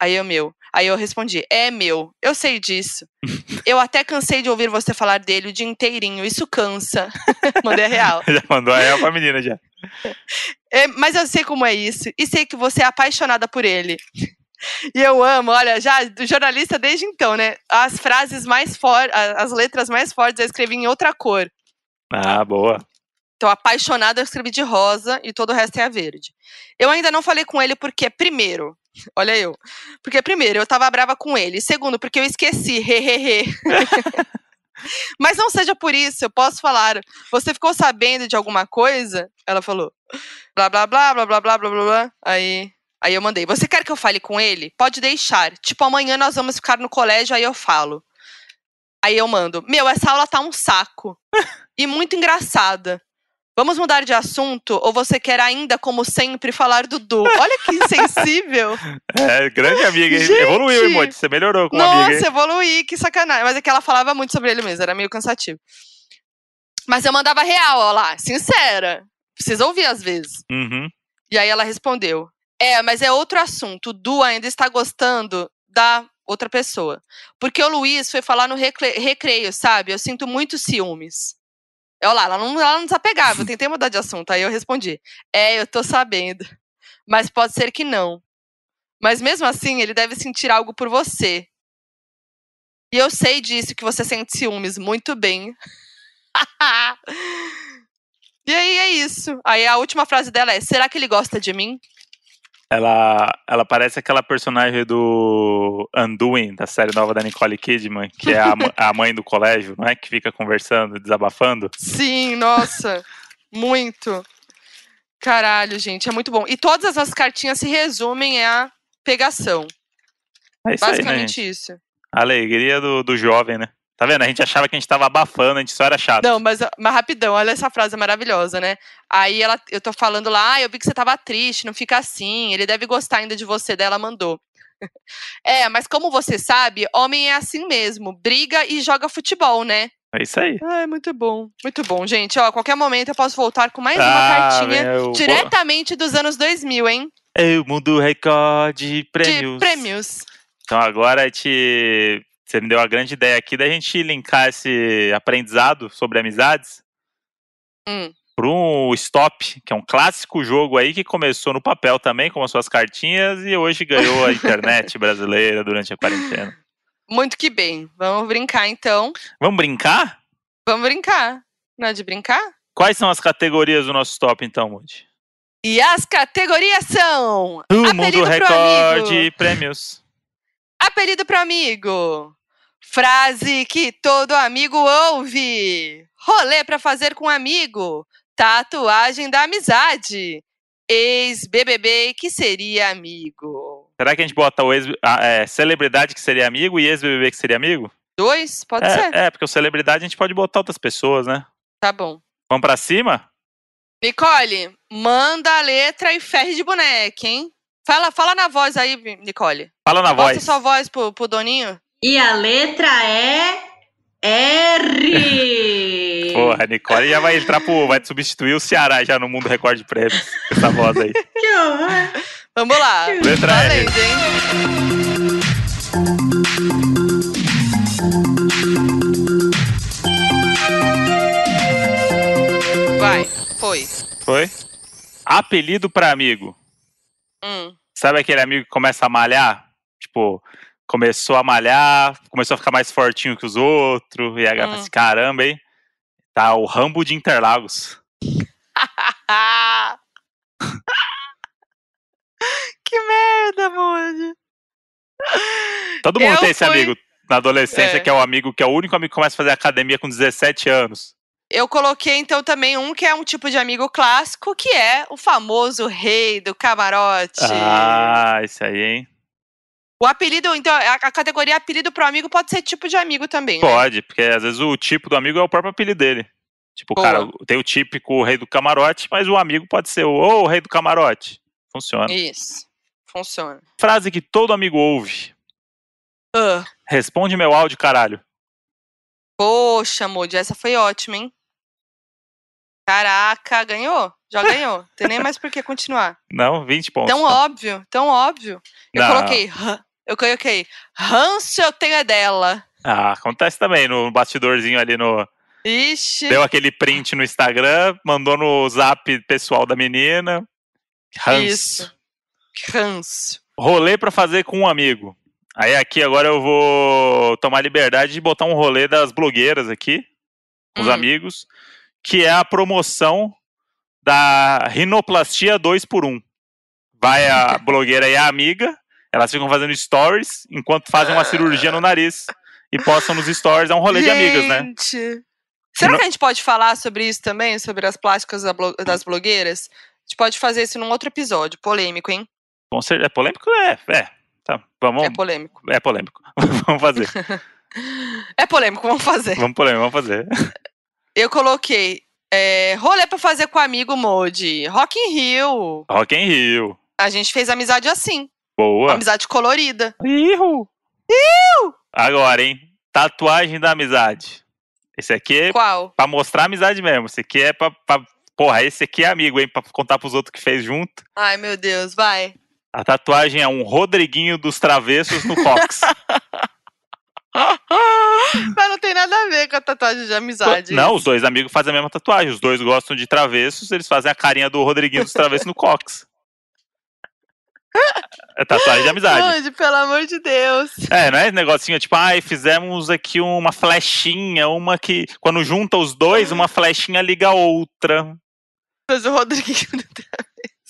Aí eu, meu. Aí eu respondi: É meu, eu sei disso. Eu até cansei de ouvir você falar dele o dia inteirinho, isso cansa. Mandei a real. Já mandou a real pra menina já. É, mas eu sei como é isso. E sei que você é apaixonada por ele. E eu amo, olha, já do jornalista desde então, né? As frases mais fortes, as letras mais fortes eu escrevi em outra cor. Ah, boa. Então, apaixonada, eu escrevi de rosa e todo o resto é a verde. Eu ainda não falei com ele porque, primeiro, olha eu, porque, primeiro, eu tava brava com ele. Segundo, porque eu esqueci, hehehe. Mas não seja por isso, eu posso falar. Você ficou sabendo de alguma coisa? Ela falou. Blá, blá, blá, blá, blá, blá, blá, blá. Aí, aí eu mandei. Você quer que eu fale com ele? Pode deixar. Tipo, amanhã nós vamos ficar no colégio, aí eu falo. Aí eu mando. Meu, essa aula tá um saco. e muito engraçada. Vamos mudar de assunto? Ou você quer ainda, como sempre, falar do Du? Olha que insensível. É, grande amiga? Gente! Evoluiu, Emote. Você melhorou com a Nossa, amiga, hein? evoluí, que sacanagem. Mas é que ela falava muito sobre ele mesmo, era meio cansativo. Mas eu mandava real, ó lá, sincera. Precisa ouvir às vezes. Uhum. E aí ela respondeu: É, mas é outro assunto. O Du ainda está gostando da outra pessoa. Porque o Luiz foi falar no recre- recreio, sabe? Eu sinto muito ciúmes. Olha lá, ela não, ela não desapegava. Eu tentei mudar de assunto. Aí eu respondi: É, eu tô sabendo. Mas pode ser que não. Mas mesmo assim, ele deve sentir algo por você. E eu sei disso, que você sente ciúmes muito bem. e aí é isso. Aí a última frase dela é: Será que ele gosta de mim? Ela, ela parece aquela personagem do Undoing, da série nova da Nicole Kidman, que é a, a mãe do colégio, não é? Que fica conversando, desabafando. Sim, nossa. muito. Caralho, gente, é muito bom. E todas as cartinhas se resumem a pegação. É isso aí, né, Basicamente isso. A alegria do, do jovem, né? Tá vendo? A gente achava que a gente tava abafando, a gente só era chato. Não, mas, mas rapidão, olha essa frase maravilhosa, né? Aí ela, eu tô falando lá, ah, eu vi que você tava triste, não fica assim, ele deve gostar ainda de você, daí ela mandou. é, mas como você sabe, homem é assim mesmo, briga e joga futebol, né? É isso aí. Ai, muito bom, muito bom, gente. Ó, a qualquer momento eu posso voltar com mais uma Ah, cartinha meu, diretamente dos anos 2000, hein? É o mundo recorde prêmios. De prêmios. Então agora a gente. Você me deu a grande ideia aqui da gente linkar esse aprendizado sobre amizades Hum. para um Stop, que é um clássico jogo aí que começou no papel também, com as suas cartinhas, e hoje ganhou a internet brasileira durante a quarentena. Muito que bem. Vamos brincar então. Vamos brincar? Vamos brincar. Não é de brincar? Quais são as categorias do nosso Stop, então, Moody? E as categorias são: O Apelido mundo recorde prêmios. apelido pro amigo, frase que todo amigo ouve, rolê pra fazer com amigo, tatuagem da amizade, ex-BBB que seria amigo. Será que a gente bota o ex, a, é, celebridade que seria amigo e ex-BBB que seria amigo? Dois? Pode é, ser. É, porque o celebridade a gente pode botar outras pessoas, né? Tá bom. Vamos pra cima? Nicole, manda a letra e ferre de boneca, hein? Fala, fala na voz aí, Nicole. Fala na Bota voz. sua voz pro, pro Doninho. E a letra é R. Porra, a Nicole já vai entrar pro. Vai substituir o Ceará já no mundo recorde de prêmios. com Essa voz aí. Que horror. Vamos lá. Letra R. Valendo, hein? Vai, foi. Foi? Apelido pra amigo. Hum. Sabe aquele amigo que começa a malhar? Tipo, começou a malhar, começou a ficar mais fortinho que os outros. E aí Hum. fala assim, caramba, hein? Tá o Rambo de Interlagos. Que merda, Moody. Todo mundo Eu tem esse fui- amigo na adolescência É. que é o amigo que é o único amigo que começa a fazer academia com 17 anos. Eu coloquei então também um que é um tipo de amigo clássico, que é o famoso rei do camarote. Ah, isso aí, hein? O apelido, então, a, categoria apelido pro amigo pode ser tipo de amigo também. né? Pode, porque às vezes o tipo do amigo é o próprio apelido dele. Tipo, Boa. cara tem o típico rei do camarote, mas o amigo pode ser o, "Ô, o rei do camarote. Funciona. Isso. Funciona. Frase que todo amigo ouve. Ah, Responde meu áudio, caralho. poxa, Moody, essa foi ótima, hein? Caraca, ganhou? Já ganhou. Tem nem mais por que continuar. Não, 20 pontos. Tão óbvio, tão óbvio. Eu Não. coloquei. "Rã", Eu coloquei. Ranço eu tenho é dela. Ah, acontece também no bastidorzinho ali no. Ixi. Deu aquele print no Instagram, mandou no zap pessoal da menina. Ranço. Isso. Ranço. Rolê pra fazer com um amigo. Aí aqui agora eu vou tomar liberdade de botar um rolê das blogueiras aqui, com os Hum. amigos, que é a promoção da rinoplastia 2 por 1 Vai a blogueira e a amiga, elas ficam fazendo stories enquanto fazem uma cirurgia no nariz e postam nos stories. É um rolê de amigas, né? Gente. Será Não- que a gente pode falar sobre isso também? Sobre as plásticas das blogueiras? A gente pode fazer isso num outro episódio. Polêmico, hein? Certeza. É polêmico? É, é. Tá, vamos, É polêmico. é polêmico. vamos fazer. É polêmico, vamos fazer. Vamos polêmico, vamos fazer. Eu coloquei é, rolê pra fazer com amigo Modi. Rock in Rio. Rock in Rio. A gente fez amizade assim. Boa. Amizade colorida. Ihu. Agora, hein? Tatuagem da amizade. Esse aqui é Qual? pra mostrar a amizade mesmo. Esse aqui é pra, pra- Porra, esse aqui é amigo, hein? Pra contar pros outros que fez junto. Ai, meu Deus, vai. A tatuagem é um Rodriguinho dos Travessos no Cox. Mas não tem nada a ver com a tatuagem de amizade. Não, os dois amigos fazem a mesma tatuagem. Os dois gostam de travessos, eles fazem a carinha do Rodriguinho dos Travessos no Cox. É tatuagem de amizade. Modi, pelo amor de Deus. É, não é negocinho tipo, ai, fizemos aqui uma flechinha, uma que. Quando junta os dois, uma flechinha liga a outra. Mas o Rodriguinho.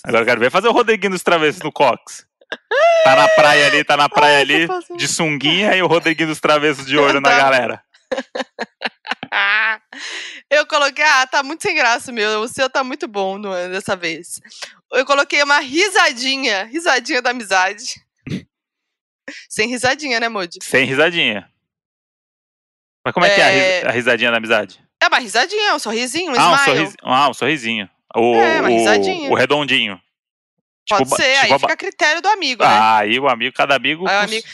Agora eu quero ver fazer o Rodriguinho dos Travessos no Cox. Tá na praia ali, tá na praia Ai, ali, de sunguinha e o Rodriguinho dos Travessos de olho na Tá. galera. Ah, eu coloquei. Ah, tá muito sem graça, meu. O seu tá muito bom no- dessa vez. Eu coloquei uma risadinha. Risadinha da amizade. Sem risadinha, né, Modi? Sem risadinha. Mas como é, que é a, ris- É. a risadinha da amizade? É uma risadinha, um sorrisinho, um ah, um smile. sorriso, ah, um sorrisinho. O, É, uma risadinha. o redondinho. Pode ba- ser, tipo aí a fica a critério do amigo, né? Ah, aí o amigo, cada amigo. Aí o amigo-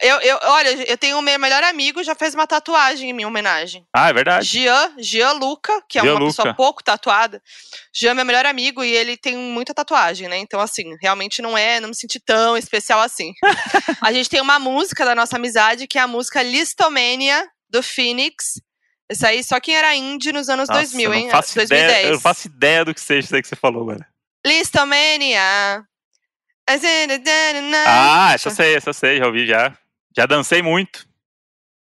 Eu, eu, olha, eu tenho o meu melhor amigo, já fez uma tatuagem em minha homenagem. Ah, é verdade. Jean, Jean Luca, que é Jean uma Luca. pessoa pouco tatuada. Jean é meu melhor amigo e ele tem muita tatuagem, né? Então, assim, realmente não é, não me senti tão especial assim. a gente tem uma música da nossa amizade, que é a música Listomania, do Phoenix. Essa aí, só quem era indie nos anos Nossa, 2000, eu hein? faço 2010. Ideia, eu não faço ideia do que seja isso aí que você falou, mano. Listomania. Ah, essa eu sei, essa eu sei, já ouvi já. Já dancei muito.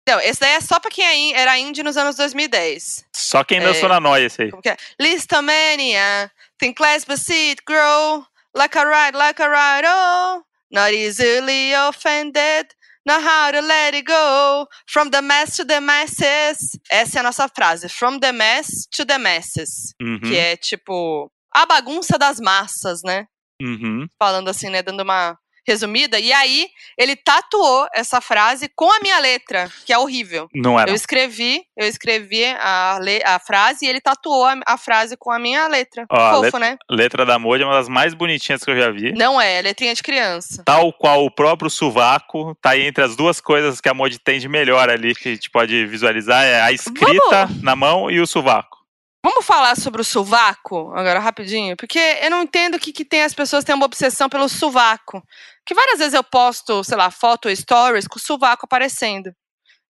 Não, esse daí é só pra quem é era indie nos anos 2010. Só quem É. dançou na noia esse aí. Como que é? Listomania, think less but see it grow, like a ride, like a ride, oh, not easily offended, know how to let it go, from the mass to the masses. Essa é a nossa frase, from the mass to the masses, Uhum. que é tipo, A Bagunça das Massas, né? Uhum. Falando assim, né? Dando uma resumida. E aí, ele tatuou essa frase com a minha letra, que é horrível. Não era. Eu escrevi, eu escrevi a, a frase e ele tatuou a, a frase com a minha letra. Ó, Fofo, né? Letra da Moji é uma das mais bonitinhas que eu já vi. Não é, é letrinha de criança. Tal qual o próprio sovaco, tá aí entre as duas coisas que a Moji tem de melhor ali, que a gente pode visualizar, é a escrita na mão e o sovaco. Vamos falar sobre o sovaco agora rapidinho? Porque eu não entendo o que, que tem as pessoas têm uma obsessão pelo sovaco. Que várias vezes eu posto, sei lá, foto ou stories com o sovaco aparecendo.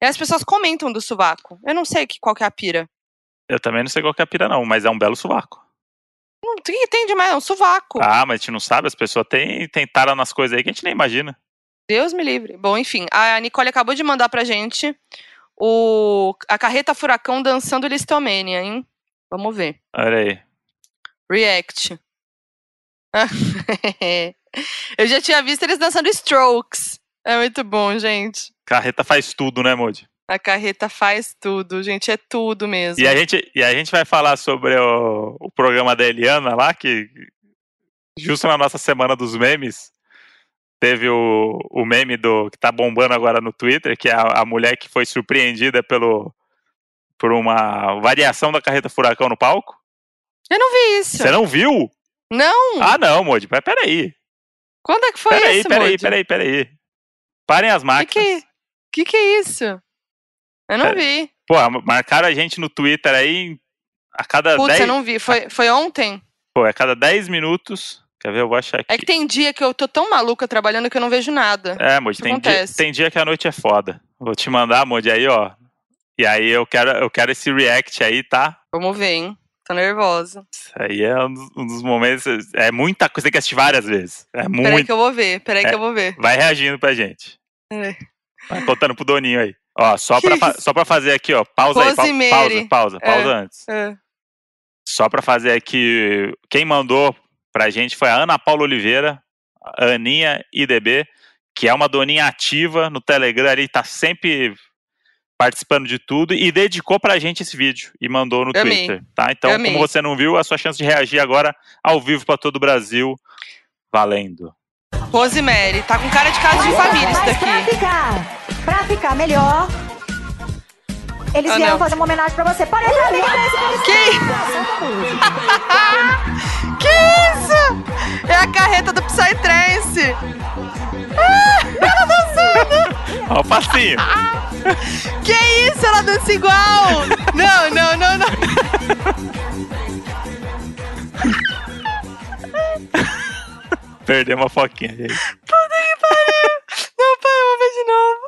E as pessoas comentam do sovaco. Eu não sei que, qual que é a pira. Eu também não sei qual que é a pira não, mas é um belo sovaco. Não, que tem demais? É um sovaco. Ah, mas a gente não sabe, as pessoas têm, têm tara nas coisas aí que a gente nem imagina. Deus me livre. Bom, enfim, a Nicole acabou de mandar pra gente o, a carreta furacão dançando Listomania, hein? Vamos ver. Olha aí. React. Eu já tinha visto eles dançando Strokes. É muito bom, gente. Carreta faz tudo, né, Moji? A carreta faz tudo, gente. É tudo mesmo. E a gente, e a gente vai falar sobre o, o programa da Eliana lá, que justo na nossa semana dos memes, teve o, o meme do que tá bombando agora no Twitter, que é a, a mulher que foi surpreendida pelo, por uma variação da carreta furacão no palco. Eu não vi isso. Você não viu? Não? Ah, não, Moji, mas peraí. Quando é que foi Peraí, isso, peraí, Moody? peraí, peraí. Parem as Que máquinas. que, que que é isso? Eu não Pera- vi. Pô, marcaram a gente no Twitter aí a cada Putz, 10. eu não vi. Foi, foi ontem? Pô, a cada 10 minutos. Quer ver? Eu vou achar aqui. É que tem dia que eu tô tão maluca trabalhando que eu não vejo nada. É, Moody, Isso tem dia, tem dia que a noite é foda. Vou te mandar, Moody, aí, ó. E aí eu quero, eu quero esse react aí, tá? Vamos ver, hein? Tô nervosa. Isso aí é um dos, um dos momentos. É muita coisa, tem que assistir várias vezes. É Peraí muito. que eu vou ver. Peraí É. que eu vou ver. Vai reagindo pra gente. É. Vai contando pro Doninho aí. Ó, só pra, fa- só pra fazer aqui, ó. Pausa aí, pau- Rosemary. pausa, pausa, É. pausa antes. É. Só pra fazer aqui, quem mandou pra gente foi a Ana Paula Oliveira, a Aninha IDB, que é uma doninha ativa no Telegram ali, tá sempre participando de tudo e dedicou pra gente esse vídeo e mandou no Eu amei. Twitter, tá? Então, Eu amei. como você não viu, a sua chance de reagir agora ao vivo pra todo o Brasil, valendo. Rosemary. Tá com cara de casa de família isso Mas pra daqui. ficar, pra ficar melhor, eles Ah, vieram não. fazer uma homenagem pra você. Entrar, vem pra esse Que isso? É a carreta do Psytrance. Ah, ela dançando. Ó o passinho. Que isso? Ela dança igual. Não, não, não, não. Perdemos a foquinha. gente. Puta que pariu. Não, pai, eu vou ver de novo.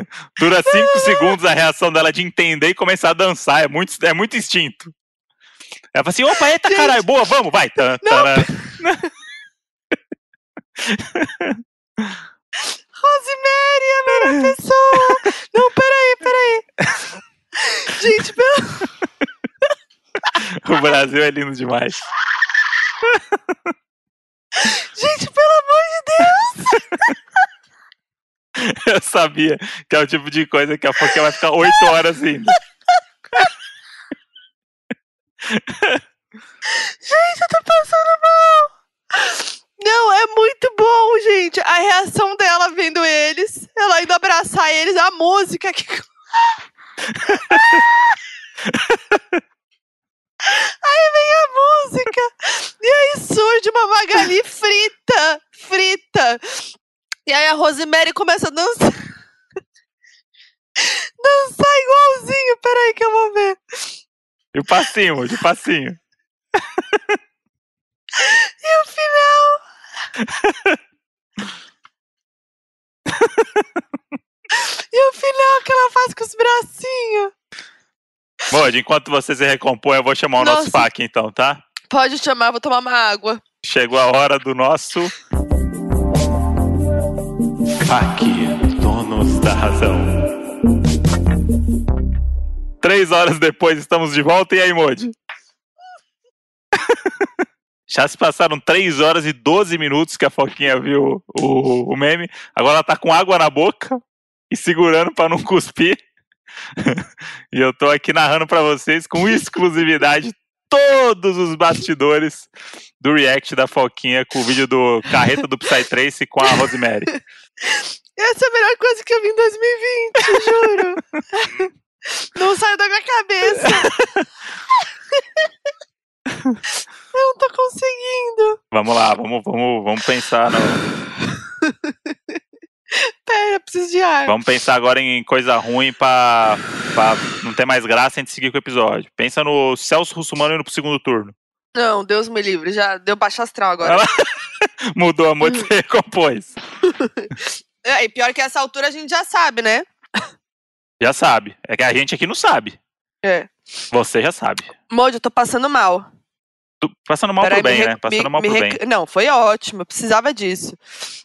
Dura cinco segundos a reação dela de entender e começar a dançar. É muito, é muito instinto. Ela fala assim: opa, eita Gente. caralho, boa, vamos, vai. Tan, Não. Rosemary é a melhor pessoa. Não, peraí, peraí. Gente, pelo... O Brasil é lindo demais. Gente, pelo amor de Deus. Eu sabia que é o tipo de coisa que a foquinha vai ficar oito horas ainda. Gente, eu tô passando mal. Não, é muito bom, gente. A reação dela vendo eles, ela indo abraçar eles, a música que. Aí vem a música. E aí surge uma Magali frita. Frita. E aí a Rosemary começa a dançar. Dançar igualzinho. Peraí que eu vou ver. E o passinho, de passinho. E o final. e o final que ela faz com os bracinhos. Bom, enquanto você se recompõe, eu vou chamar o nosso Nossa. FAQ então, tá? Pode chamar, vou tomar uma água. Chegou a hora do nosso. FAQ, donos da razão. Três horas depois estamos de volta. E aí, Modi? Já se passaram 3 horas e 12 minutos que a Foquinha viu o, o meme. Agora ela tá com água na boca e segurando pra não cuspir. e eu tô aqui narrando pra vocês com exclusividade todos os bastidores do react da Foquinha com o vídeo do Carreta do Psytrace com a Rosemary. Essa é a melhor coisa que eu vi em 2020, juro. Não saiu da minha cabeça. Eu não tô conseguindo. Vamos lá, vamos, vamos, vamos pensar no, Pera, eu preciso de ar. Vamos pensar agora em coisa ruim pra, pra não ter mais graça a gente seguir com o episódio. Pensa no Celso Russumano indo pro segundo turno. Não, Deus me livre. Já deu baixo astral agora. Mudou a moda e recompôs. É, e pior que essa altura a gente já sabe, né? Já sabe. É que a gente aqui não sabe. É. Você já sabe. Mojo, eu tô passando mal. Tu- Passando mal Peraí, pro bem, né? Passando me- mal me pro rec- bem. Não, foi ótimo. Eu precisava disso.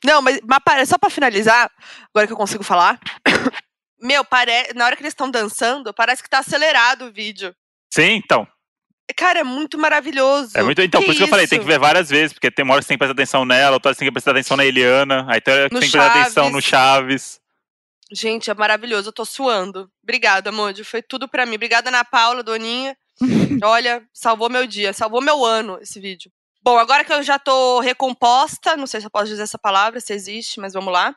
Não, mas, mas pare- só pra finalizar, agora que eu consigo falar. Meu, pare... na hora que eles estão dançando, parece que tá acelerado o vídeo. Sim, então. Cara, é muito maravilhoso. É muito, então, por isso que eu falei, tem que ver várias vezes, porque tem uma hora que você tem que prestar atenção nela, outra hora você tem que prestar atenção na Eliana, aí tem hora que No tem que prestar atenção no Chaves. Gente, é maravilhoso. Eu tô suando. Obrigada, Mojo. Foi tudo pra mim. Obrigada, Ana Paula, Doninha. Olha, salvou meu dia, salvou meu ano esse vídeo. Bom, agora que eu já tô recomposta, não sei se eu posso dizer essa palavra, se existe, mas vamos lá.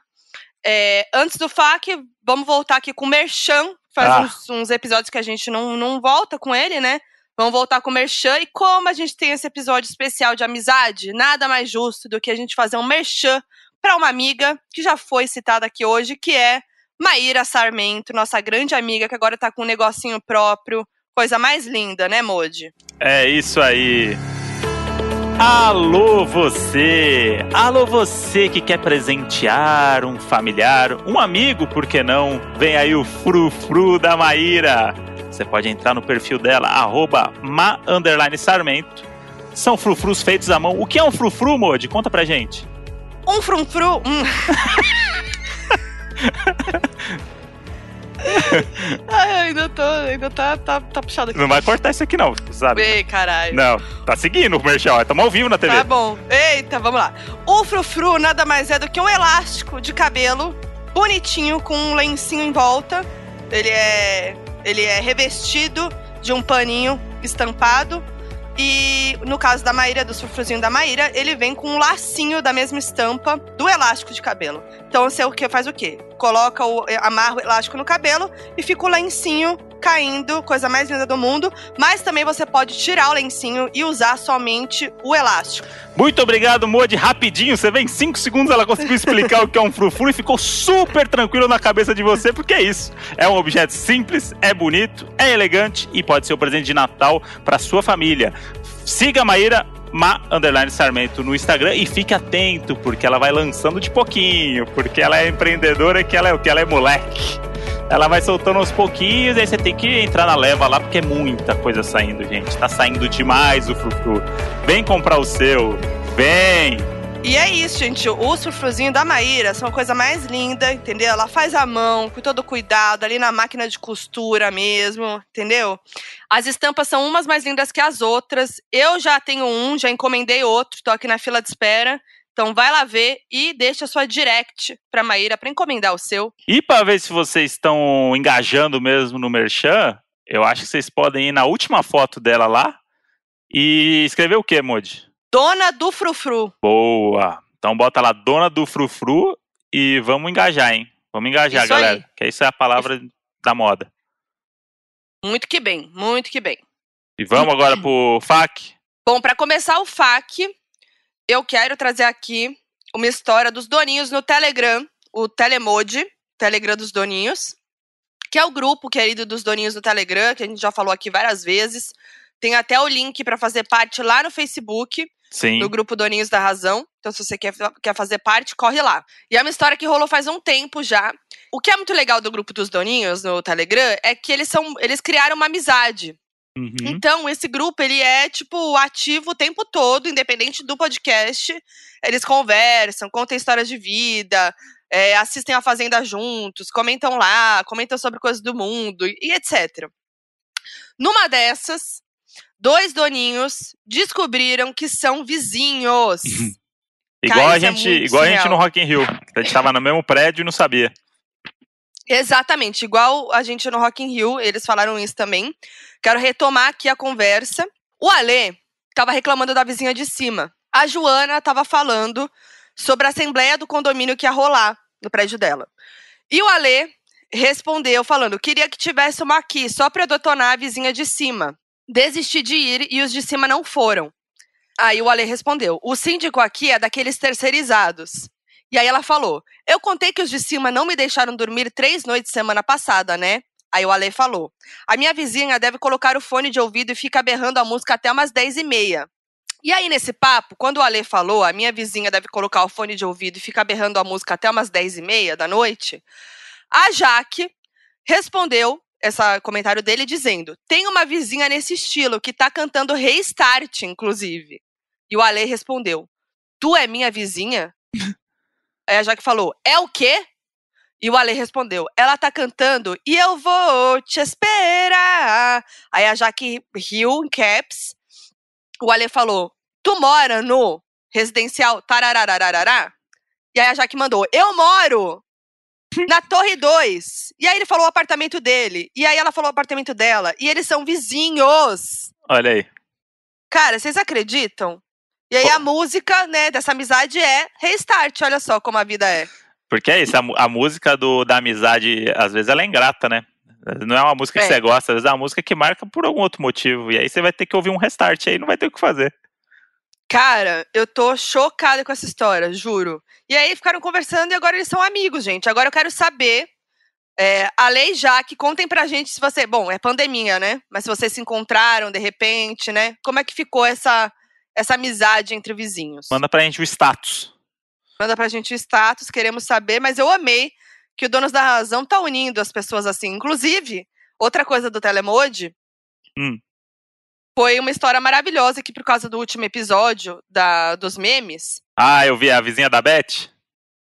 É, antes do FAQ, vamos voltar aqui com o Merchan. Faz Ah. uns, uns episódios que a gente não, não volta com ele, né? Vamos voltar com o Merchan. E como a gente tem esse episódio especial de amizade, nada mais justo do que a gente fazer um Merchan para uma amiga que já foi citada aqui hoje, que é Maíra Sarmento, nossa grande amiga, que agora tá com um negocinho próprio. Coisa mais linda, né, Modi? É isso aí. Alô você! Alô você que quer presentear um familiar, um amigo, por que não? Vem aí o frufru da Maíra. Você pode entrar no perfil dela, arroba ma underline sarmento. São frufrus feitos à mão. O que é um frufru, Modi? Conta pra gente. Um frumfru. Hum. Ai, ainda tô, ainda tá, tá, tá puxado aqui. Não vai cortar isso aqui não, sabe? Ei, caralho. Não, tá seguindo o Merchal, estamos ao vivo na TV. Tá bom. Eita, vamos lá. O frufru nada mais é do que um elástico de cabelo bonitinho com um lencinho em volta. Ele é ele é revestido de um paninho estampado. E no caso da Maíra, do frufruzinho da Maíra, ele vem com um lacinho da mesma estampa do elástico de cabelo. Então você o que faz o quê? Coloca o amarra o elástico no cabelo e fica o lencinho caindo, coisa mais linda do mundo. Mas também você pode tirar o lencinho e usar somente o elástico. Muito obrigado, Modi. Rapidinho, você vem em 5 segundos, ela conseguiu explicar o que é um frufru e ficou super tranquilo na cabeça de você, porque é isso. É um objeto simples, é bonito, é elegante e pode ser o presente de Natal para sua família. Siga a Maíra Ma underline Sarmento no Instagram e fique atento, porque ela vai lançando de pouquinho, porque ela é empreendedora que ela é o que ela é moleque. Ela vai soltando aos pouquinhos, aí você tem que entrar na leva lá, porque é muita coisa saindo, gente. Tá saindo demais o frufru. Vem comprar o seu. Vem! E é isso, gente. O frufruzinho da Maíra são a coisa mais linda, entendeu? Ela faz à mão, com todo cuidado, ali na máquina de costura mesmo, entendeu? As estampas são umas mais lindas que as outras. Eu já tenho um, já encomendei outro, tô aqui na fila de espera. Então vai lá ver e deixa a sua direct pra Maíra pra encomendar o seu. E para ver se vocês estão engajando mesmo no Merchan, eu acho que vocês podem ir na última foto dela lá e escrever o que, Modi? Dona do Frufru. Boa! Então bota lá, dona do frufru e vamos engajar, hein? Vamos engajar, Isso aí. galera. Que isso é a palavra da moda. Muito que bem, muito que bem. E vamos agora pro FAQ. Bom, pra começar o FAQ, eu quero trazer aqui uma história dos doninhos no Telegram, o Telemode, Telegram dos doninhos, que é o grupo querido dos doninhos no Telegram, que a gente já falou aqui várias vezes. Tem até o link pra fazer parte lá no Facebook, Sim. no grupo Doninhos da Razão. Então, se você quer, quer fazer parte, corre lá. E é uma história que rolou faz um tempo já. O que é muito legal do grupo dos Doninhos no Telegram é que eles são, eles criaram uma amizade. Uhum. Então, esse grupo, ele é, tipo, ativo o tempo todo, independente do podcast. Eles conversam, contam histórias de vida, é, assistem a Fazenda juntos, comentam lá, comentam sobre coisas do mundo e etc. Numa dessas, dois doninhos descobriram que são vizinhos. Igual Cara, a é gente, muito igual a gente no Rock in Rio. A gente tava no mesmo prédio e não sabia. Exatamente, igual a gente no Rock in Rio, eles falaram isso também. Quero retomar aqui a conversa. O Alê tava reclamando da vizinha de cima. A Joana tava falando sobre a assembleia do condomínio que ia rolar no prédio dela. E o Alê respondeu falando: "Queria que tivesse uma aqui, só para detonar a vizinha de cima. Desisti de ir e os de cima não foram." Aí o Ale respondeu: "O síndico aqui é daqueles terceirizados." E aí ela falou: Eu contei que os de cima não me deixaram dormir três noites semana passada, né? Aí o Ale falou: A minha vizinha deve colocar o fone de ouvido e fica berrando a música até umas 10 e meia. E aí, nesse papo, quando o Ale falou, a minha vizinha deve colocar o fone de ouvido e ficar berrando a música até umas 10 e meia da noite, a Jaque respondeu esse comentário dele dizendo: Tem uma vizinha nesse estilo que tá cantando Restart, inclusive. E o Ale respondeu: Tu é minha vizinha? Aí a Jaque falou: É o quê? E o Ale respondeu: Ela tá cantando e eu vou te esperar. Aí a Jaque riu em caps. O Ale falou: Tu mora no residencial tararararará? E aí a Jaque mandou: Eu moro na Torre 2. E aí ele falou o apartamento dele. E aí ela falou o apartamento dela. E eles são vizinhos. Olha aí. Cara, vocês acreditam? E aí a música, né, dessa amizade é Restart. Olha só como a vida é. Porque é isso, a, a música do, da amizade, às vezes ela é ingrata, né? Não é uma música que É. você gosta, às vezes é uma música que marca por algum outro motivo. E aí você vai ter que ouvir um restart aí, não vai ter o que fazer. Cara, eu tô chocada com essa história, juro. E aí ficaram conversando e agora eles são amigos, gente. Agora eu quero saber. É, a Lei Jaque, contem pra gente se você. Bom, é pandemia, né? Mas se vocês se encontraram de repente, né? Como é que ficou essa, essa amizade entre vizinhos? Manda pra gente o status. Manda pra gente o status, queremos saber, mas eu amei que o Donos da Razão tá unindo as pessoas assim. Inclusive, outra coisa do Telemode Hum. Foi uma história maravilhosa que, por causa do último episódio da, dos memes. Ah, eu vi a vizinha da Beth.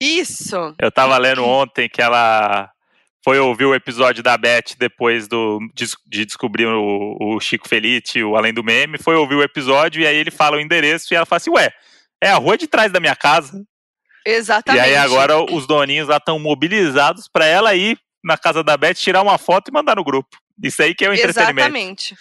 Isso! Eu tava lendo ontem que ela foi ouvir o episódio da Beth depois do, de, de descobrir o, o Chico Felite, o Além do Meme. Foi ouvir o episódio e aí ele fala o endereço e ela fala assim: Ué, é a rua de trás da minha casa. Exatamente. E aí agora os doninhos lá estão mobilizados pra ela ir na casa da Beth, tirar uma foto e mandar no grupo. Isso aí que é o entretenimento. Exatamente.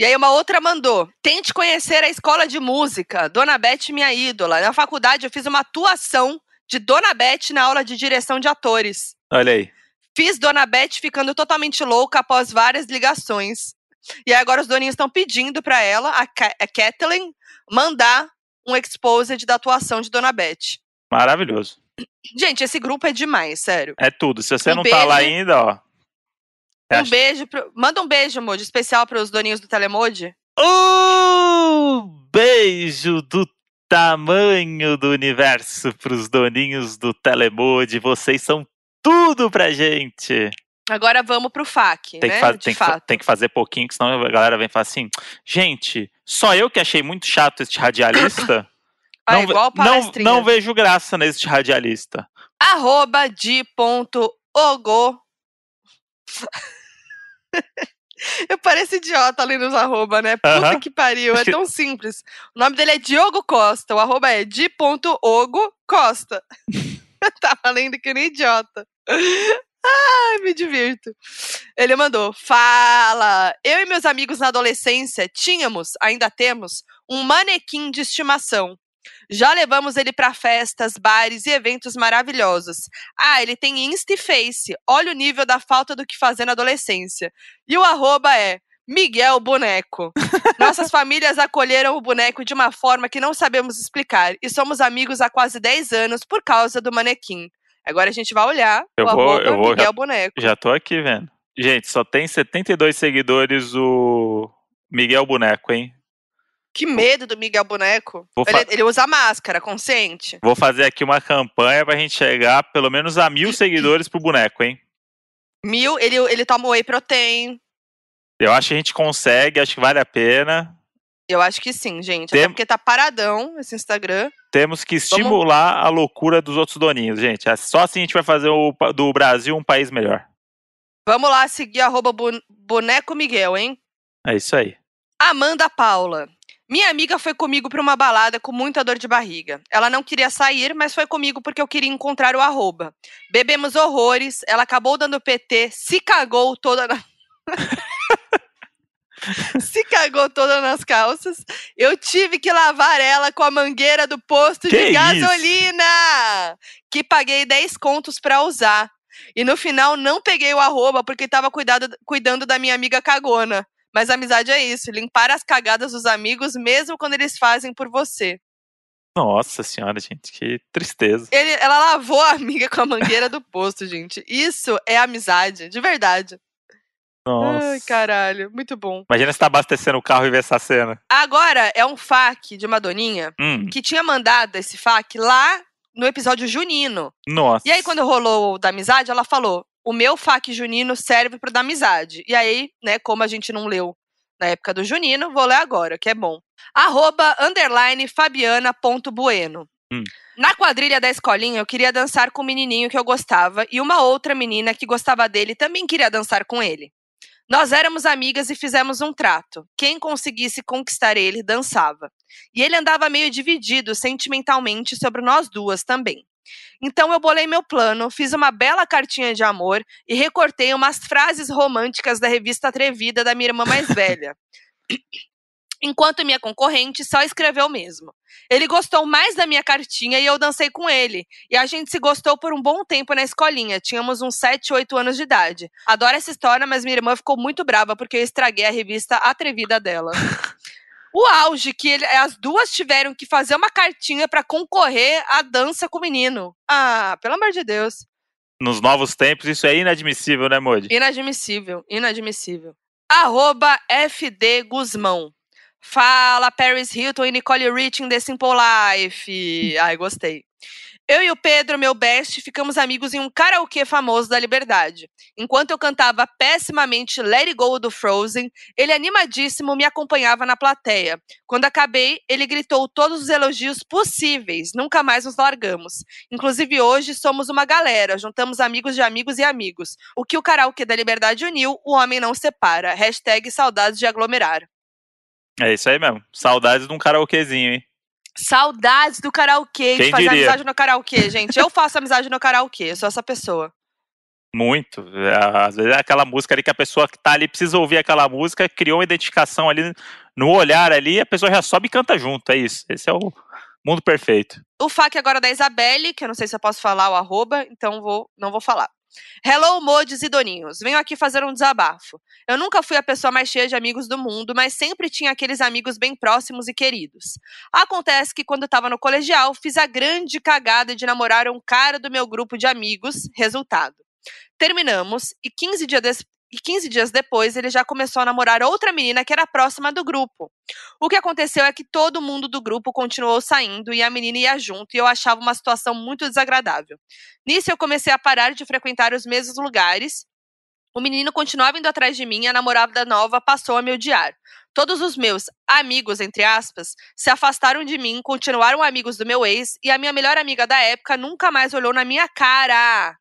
E aí uma outra mandou: tente conhecer a escola de música, Dona Beth, minha ídola. Na faculdade eu fiz uma atuação de Dona Beth na aula de direção de atores. Olha aí. Fiz Dona Beth ficando totalmente louca após várias ligações. E aí agora os doninhos estão pedindo pra ela, a, Ka a Kathleen, mandar um exposed da atuação de Dona Beth. Maravilhoso. Gente, esse grupo é demais, sério. É tudo. Se você Um não tá lá beijo. ainda, ó. Um beijo. Pro... Manda um beijo, Moody, especial pros doninhos do Telemode. Um beijo do tamanho do universo pros doninhos do Telemode. Vocês são tudo pra gente. Agora vamos pro FAQ, Tem, né? que, tem, que, fato. tem que fazer pouquinho, que senão a galera vem falar assim: gente, só eu que achei muito chato este radialista. Ah, não, igual não, não vejo graça neste radialista. Arroba de ponto ogo. Eu pareço idiota ali nos arroba, né? Puta Aham. que pariu, é tão simples. O nome dele é Diogo Costa, o arroba é di.ogo Costa. Tava lendo que nem idiota. Ai, me divirto. Ele mandou: Fala! Eu e meus amigos na adolescência tínhamos, ainda temos, um manequim de estimação. Já levamos ele pra festas, bares e eventos maravilhosos. Ah, ele tem Insta e Face. Olha o nível da falta do que fazer na adolescência. E o arroba é Miguel Boneco. Nossas famílias acolheram o boneco de uma forma que não sabemos explicar. E somos amigos há quase 10 anos por causa do manequim. Agora a gente vai olhar Eu o vou- eu vou- Miguel Boneco. Já tô aqui vendo. Gente, só tem 72 seguidores o Miguel Boneco, hein? Que medo do Miguel Boneco. Ele, fa- ele usa máscara, consciente. Vou fazer aqui uma campanha pra gente chegar pelo menos a mil seguidores pro boneco, hein? Mil, ele, ele toma whey protein. Eu acho que a gente consegue, acho que vale a pena. Eu acho que sim, gente. Tem- Até porque tá paradão esse Instagram. Temos que estimular a loucura dos outros doninhos, gente. É Só assim a gente vai fazer o, do Brasil um país melhor. Vamos lá seguir arroba boneco Miguel, hein? É isso aí. Amanda Paula. Minha amiga foi comigo pra uma balada com muita dor de barriga. Ela não queria sair, mas foi comigo porque eu queria encontrar o arroba. Bebemos horrores, ela acabou dando PT, se cagou toda na. se cagou toda nas calças. Eu tive que lavar ela com a mangueira do posto Que de isso? gasolina, que paguei 10 contos pra usar. E no final não peguei o arroba porque tava cuidado, cuidando da minha amiga cagona. Mas amizade é isso, limpar as cagadas dos amigos mesmo quando eles fazem por você. Nossa senhora, gente, que tristeza. Ele- ela lavou a amiga com a mangueira do posto, gente. Isso é amizade, de verdade. Nossa. Ai, caralho, muito bom. Imagina você tá abastecendo o carro e ver essa cena. Agora é um FAQ de uma doninha Hum, que tinha mandado esse FAQ lá no episódio junino. nossa. E aí, quando rolou o da amizade, ela falou: o meu FAQ junino serve pro da amizade. E aí, né, como a gente não leu na época do junino, vou ler agora, que é bom. Arroba, underline, fabiana.bueno. Hum. Na quadrilha da escolinha, eu queria dançar com o menininho que eu gostava e uma outra menina que gostava dele também queria dançar com ele. Nós éramos amigas e fizemos um trato. Quem conseguisse conquistar ele, dançava. E ele andava meio dividido sentimentalmente sobre nós duas também. Então eu bolei meu plano, fiz uma bela cartinha de amor e recortei umas frases românticas da revista Atrevida da minha irmã mais velha. Enquanto minha concorrente só escreveu mesmo. Ele gostou mais da minha cartinha e eu dancei com ele. E a gente se gostou por um bom tempo na escolinha. Tínhamos uns 7, 8 anos de idade. Adoro essa história, mas minha irmã ficou muito brava porque eu estraguei a revista Atrevida dela. O auge que ele- as duas tiveram que fazer uma cartinha pra concorrer à dança com o menino. Ah, pelo amor de Deus. Nos novos tempos, isso é inadmissível, né, Modi? Inadmissível, inadmissível. Arroba FD Guzmão. Fala Paris Hilton e Nicole Rich em The Simple Life. Ai, gostei. Eu e o Pedro, meu best, ficamos amigos em um karaokê famoso da Liberdade. Enquanto eu cantava pessimamente Let It Go do Frozen, ele animadíssimo me acompanhava na plateia. Quando acabei, ele gritou todos os elogios possíveis. Nunca mais nos largamos. Inclusive hoje somos uma galera, juntamos amigos de amigos e amigos. O que o karaokê da Liberdade uniu, o homem não separa. Hashtag saudades de aglomerar. É isso aí mesmo. Saudades de um karaokezinho, hein? Saudades do karaokê, de Quem fazer diria? amizade no karaokê, gente. Eu faço amizade no karaokê, eu sou essa pessoa. Muito. É, Às vezes é aquela música ali que a pessoa que tá ali precisa ouvir aquela música, criou uma identificação ali no olhar ali, a pessoa já sobe e canta junto. É isso. Esse é o mundo perfeito. O FAQ agora é da Isabelle, que eu não sei se eu posso falar o arroba, então vou, não vou falar. Hello, modes e doninhos. Venho aqui fazer um desabafo. Eu nunca fui a pessoa mais cheia de amigos do mundo, mas sempre tinha aqueles amigos bem próximos e queridos. Acontece que quando eu tava no colegial, fiz a grande cagada de namorar um cara do meu grupo de amigos. Resultado. Terminamos e 15 dias, des- e 15 dias depois ele já começou a namorar outra menina que era próxima do grupo. O que aconteceu é que todo mundo do grupo continuou saindo e a menina ia junto e eu achava uma situação muito desagradável. Nisso eu comecei a parar de frequentar os mesmos lugares. O menino continuava indo atrás de mim e a namorada nova passou a me odiar. Todos os meus amigos, entre aspas, se afastaram de mim, continuaram amigos do meu ex e a minha melhor amiga da época nunca mais olhou na minha cara.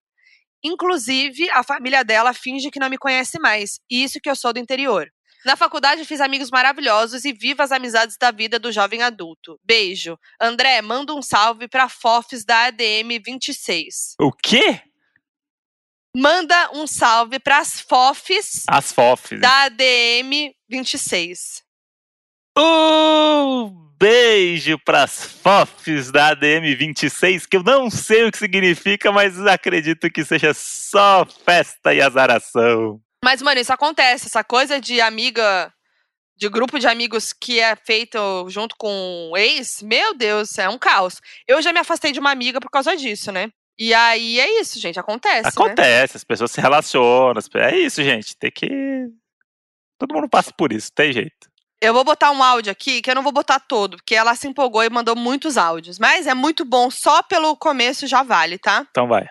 Inclusive, a família dela finge que não me conhece mais, e isso que eu sou do interior. Na faculdade fiz amigos maravilhosos e viva as amizades da vida do jovem adulto. Beijo. André, manda um salve pra Fofs da ADM 26. O quê? Manda um salve pras Fofs As fofes. da ADM 26. Um beijo pras fofes da ADM 26, que eu não sei o que significa, mas acredito que seja só festa e azaração. Mas, mano, isso acontece. Essa coisa de amiga, de grupo de amigos que é feito junto com o ex, meu Deus, é um caos. Eu já me afastei de uma amiga por causa disso, né? E aí é isso, gente, acontece. Né? Acontece, as pessoas se relacionam. É isso, gente. Tem que. Todo mundo passa por isso, tem jeito. Eu vou botar um áudio aqui, que eu não vou botar todo, porque ela se empolgou e mandou muitos áudios. Mas é muito bom, só pelo começo já vale, tá? Então vai.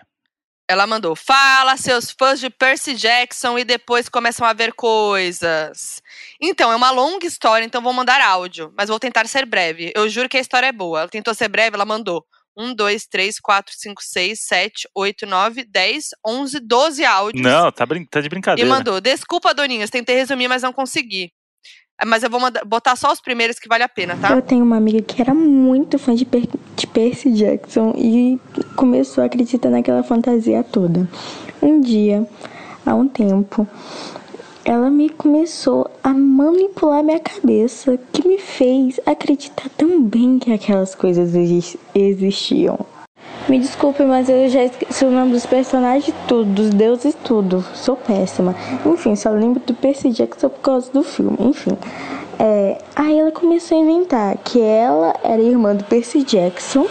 Ela mandou: Fala, seus fãs de Percy Jackson, e depois começam a ver coisas. Então, é uma longa história, então vou mandar áudio, mas vou tentar ser breve. Eu juro que a história é boa. Ela tentou ser breve, ela mandou 1, 2, 3, 4, 5, 6, 7, 8, 9, 10, 11, 12 áudios. Não, tá, tá de E brincadeira. mandou: Desculpa, Doninhas, tentei resumir, mas não consegui. Mas eu vou manda- botar só os primeiros que vale a pena, tá? Eu tenho uma amiga que era muito fã de, Per de Percy Jackson e começou a acreditar naquela fantasia toda. Um dia, há um tempo, ela me começou a manipular minha cabeça, que me fez acreditar tão bem que aquelas coisas exis- existiam. Me desculpe, mas eu já esqueci o nome dos personagens tudo, dos deuses tudo. Sou péssima. Enfim, só lembro do Percy Jackson por causa do filme. Enfim. É, aí ela começou a inventar que ela era irmã do Percy Jackson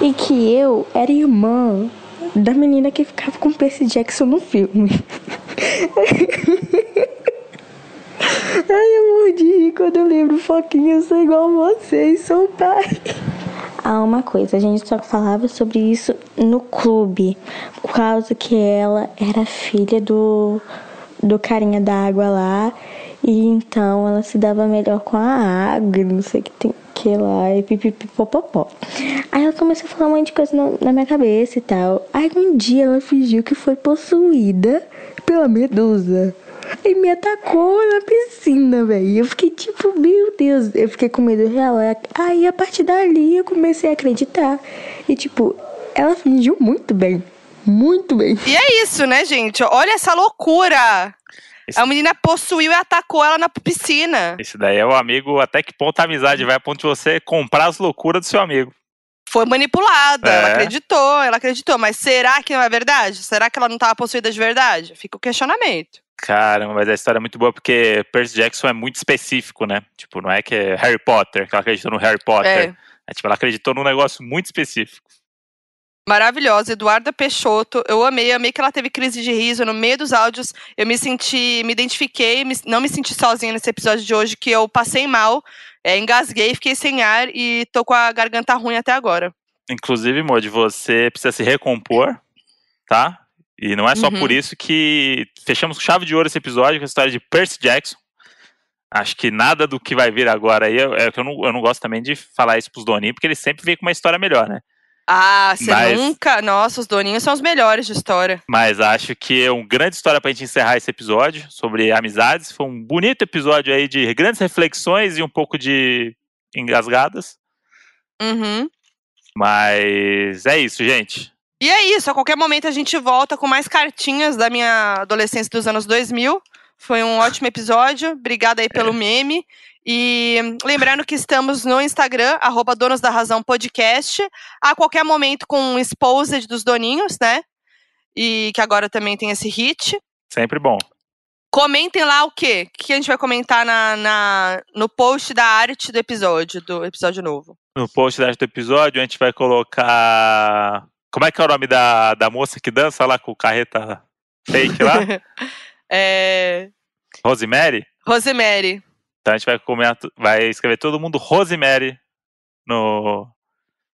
e que eu era irmã da menina que ficava com o Percy Jackson no filme. Ai, eu rir quando eu lembro Foquinha, eu sou igual a vocês, sou pai. Ah, uma coisa, a gente só falava sobre isso no clube, por causa que ela era filha do, do carinha da água lá, e então ela se dava melhor com a água, não sei o que tem que lá, e pipipipopopó. Aí ela começou a falar um monte de coisa na minha cabeça e tal. Aí um dia ela fingiu que foi possuída pela medusa. E me atacou na piscina, velho. Eu fiquei tipo, meu Deus. Eu fiquei com medo real. Aí a partir dali eu comecei a acreditar. E tipo, ela fingiu muito bem. Muito bem. E é isso, né, gente? Olha essa loucura. Esse- A menina possuiu e atacou ela na piscina. Esse daí é o amigo, até que ponto a amizade vai a ponto de você comprar as loucuras do seu amigo. Foi manipulada, É. ela acreditou, ela acreditou. Mas será que não é verdade? Será que ela não estava possuída de verdade? Fica o questionamento. Caramba, mas a história é muito boa porque Percy Jackson é muito específico, né? Tipo, não é que é Harry Potter, que ela acreditou no Harry Potter. É. É, tipo, ela acreditou num negócio muito específico. Maravilhosa, Eduarda Peixoto. Eu amei, amei que ela teve crise de riso no meio dos áudios. Eu me senti, me identifiquei, me- não me senti sozinha nesse episódio de hoje, que eu passei mal, é, engasguei, fiquei sem ar e tô com a garganta ruim até agora. Inclusive, Mod, você precisa se recompor, tá? E não é só Uhum. por isso que fechamos com chave de ouro esse episódio com a história de Percy Jackson. Acho que nada do que vai vir agora aí, é que eu não, eu não gosto também de falar isso pros doninhos, porque eles sempre vêm com uma história melhor, né? Ah, você Mas- nunca. Nossa, os doninhos são os melhores de história. Mas acho que é uma grande história pra gente encerrar esse episódio sobre amizades. Foi um bonito episódio aí de grandes reflexões e um pouco de engasgadas. Uhum. Mas é isso, gente. E é isso, a qualquer momento a gente volta com mais cartinhas da minha adolescência dos anos 2000. Foi um ótimo episódio, obrigada aí pelo meme. E lembrando que estamos no Instagram, arroba Donos da Razão Podcast, a qualquer momento com um exposed dos doninhos, né? E que agora também tem esse hit. Sempre bom. Comentem lá o quê? O que a gente vai comentar na, na- no post da arte do episódio, do episódio novo. No post deste episódio, a gente vai colocar. Como é que é o nome da, da moça que dança lá com o carreta fake lá? É, Rosemary? Rosemary. Então a gente vai, comentar, vai escrever todo mundo Rosemary no,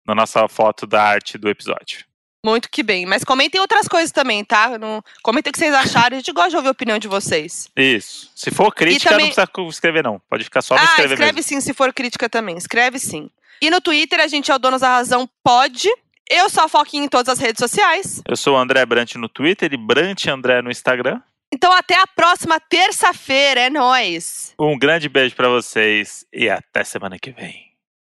na nossa foto da arte do episódio. Muito que bem. Mas comentem outras coisas também, tá? Não... Comentem o que vocês acharam. A gente gosta de ouvir a opinião de vocês. Isso. Se for crítica, também- não precisa escrever, não. Pode ficar só no ah, escrever escreve mesmo. sim, se for crítica também. Escreve sim. E no Twitter, a gente é o Donos da Razão Pode. Eu sou a Foquinha em todas as redes sociais. Eu sou o André Brant no Twitter e Brant André no Instagram. Então até a próxima terça-feira. É nóis! Um grande beijo pra vocês e até semana que vem.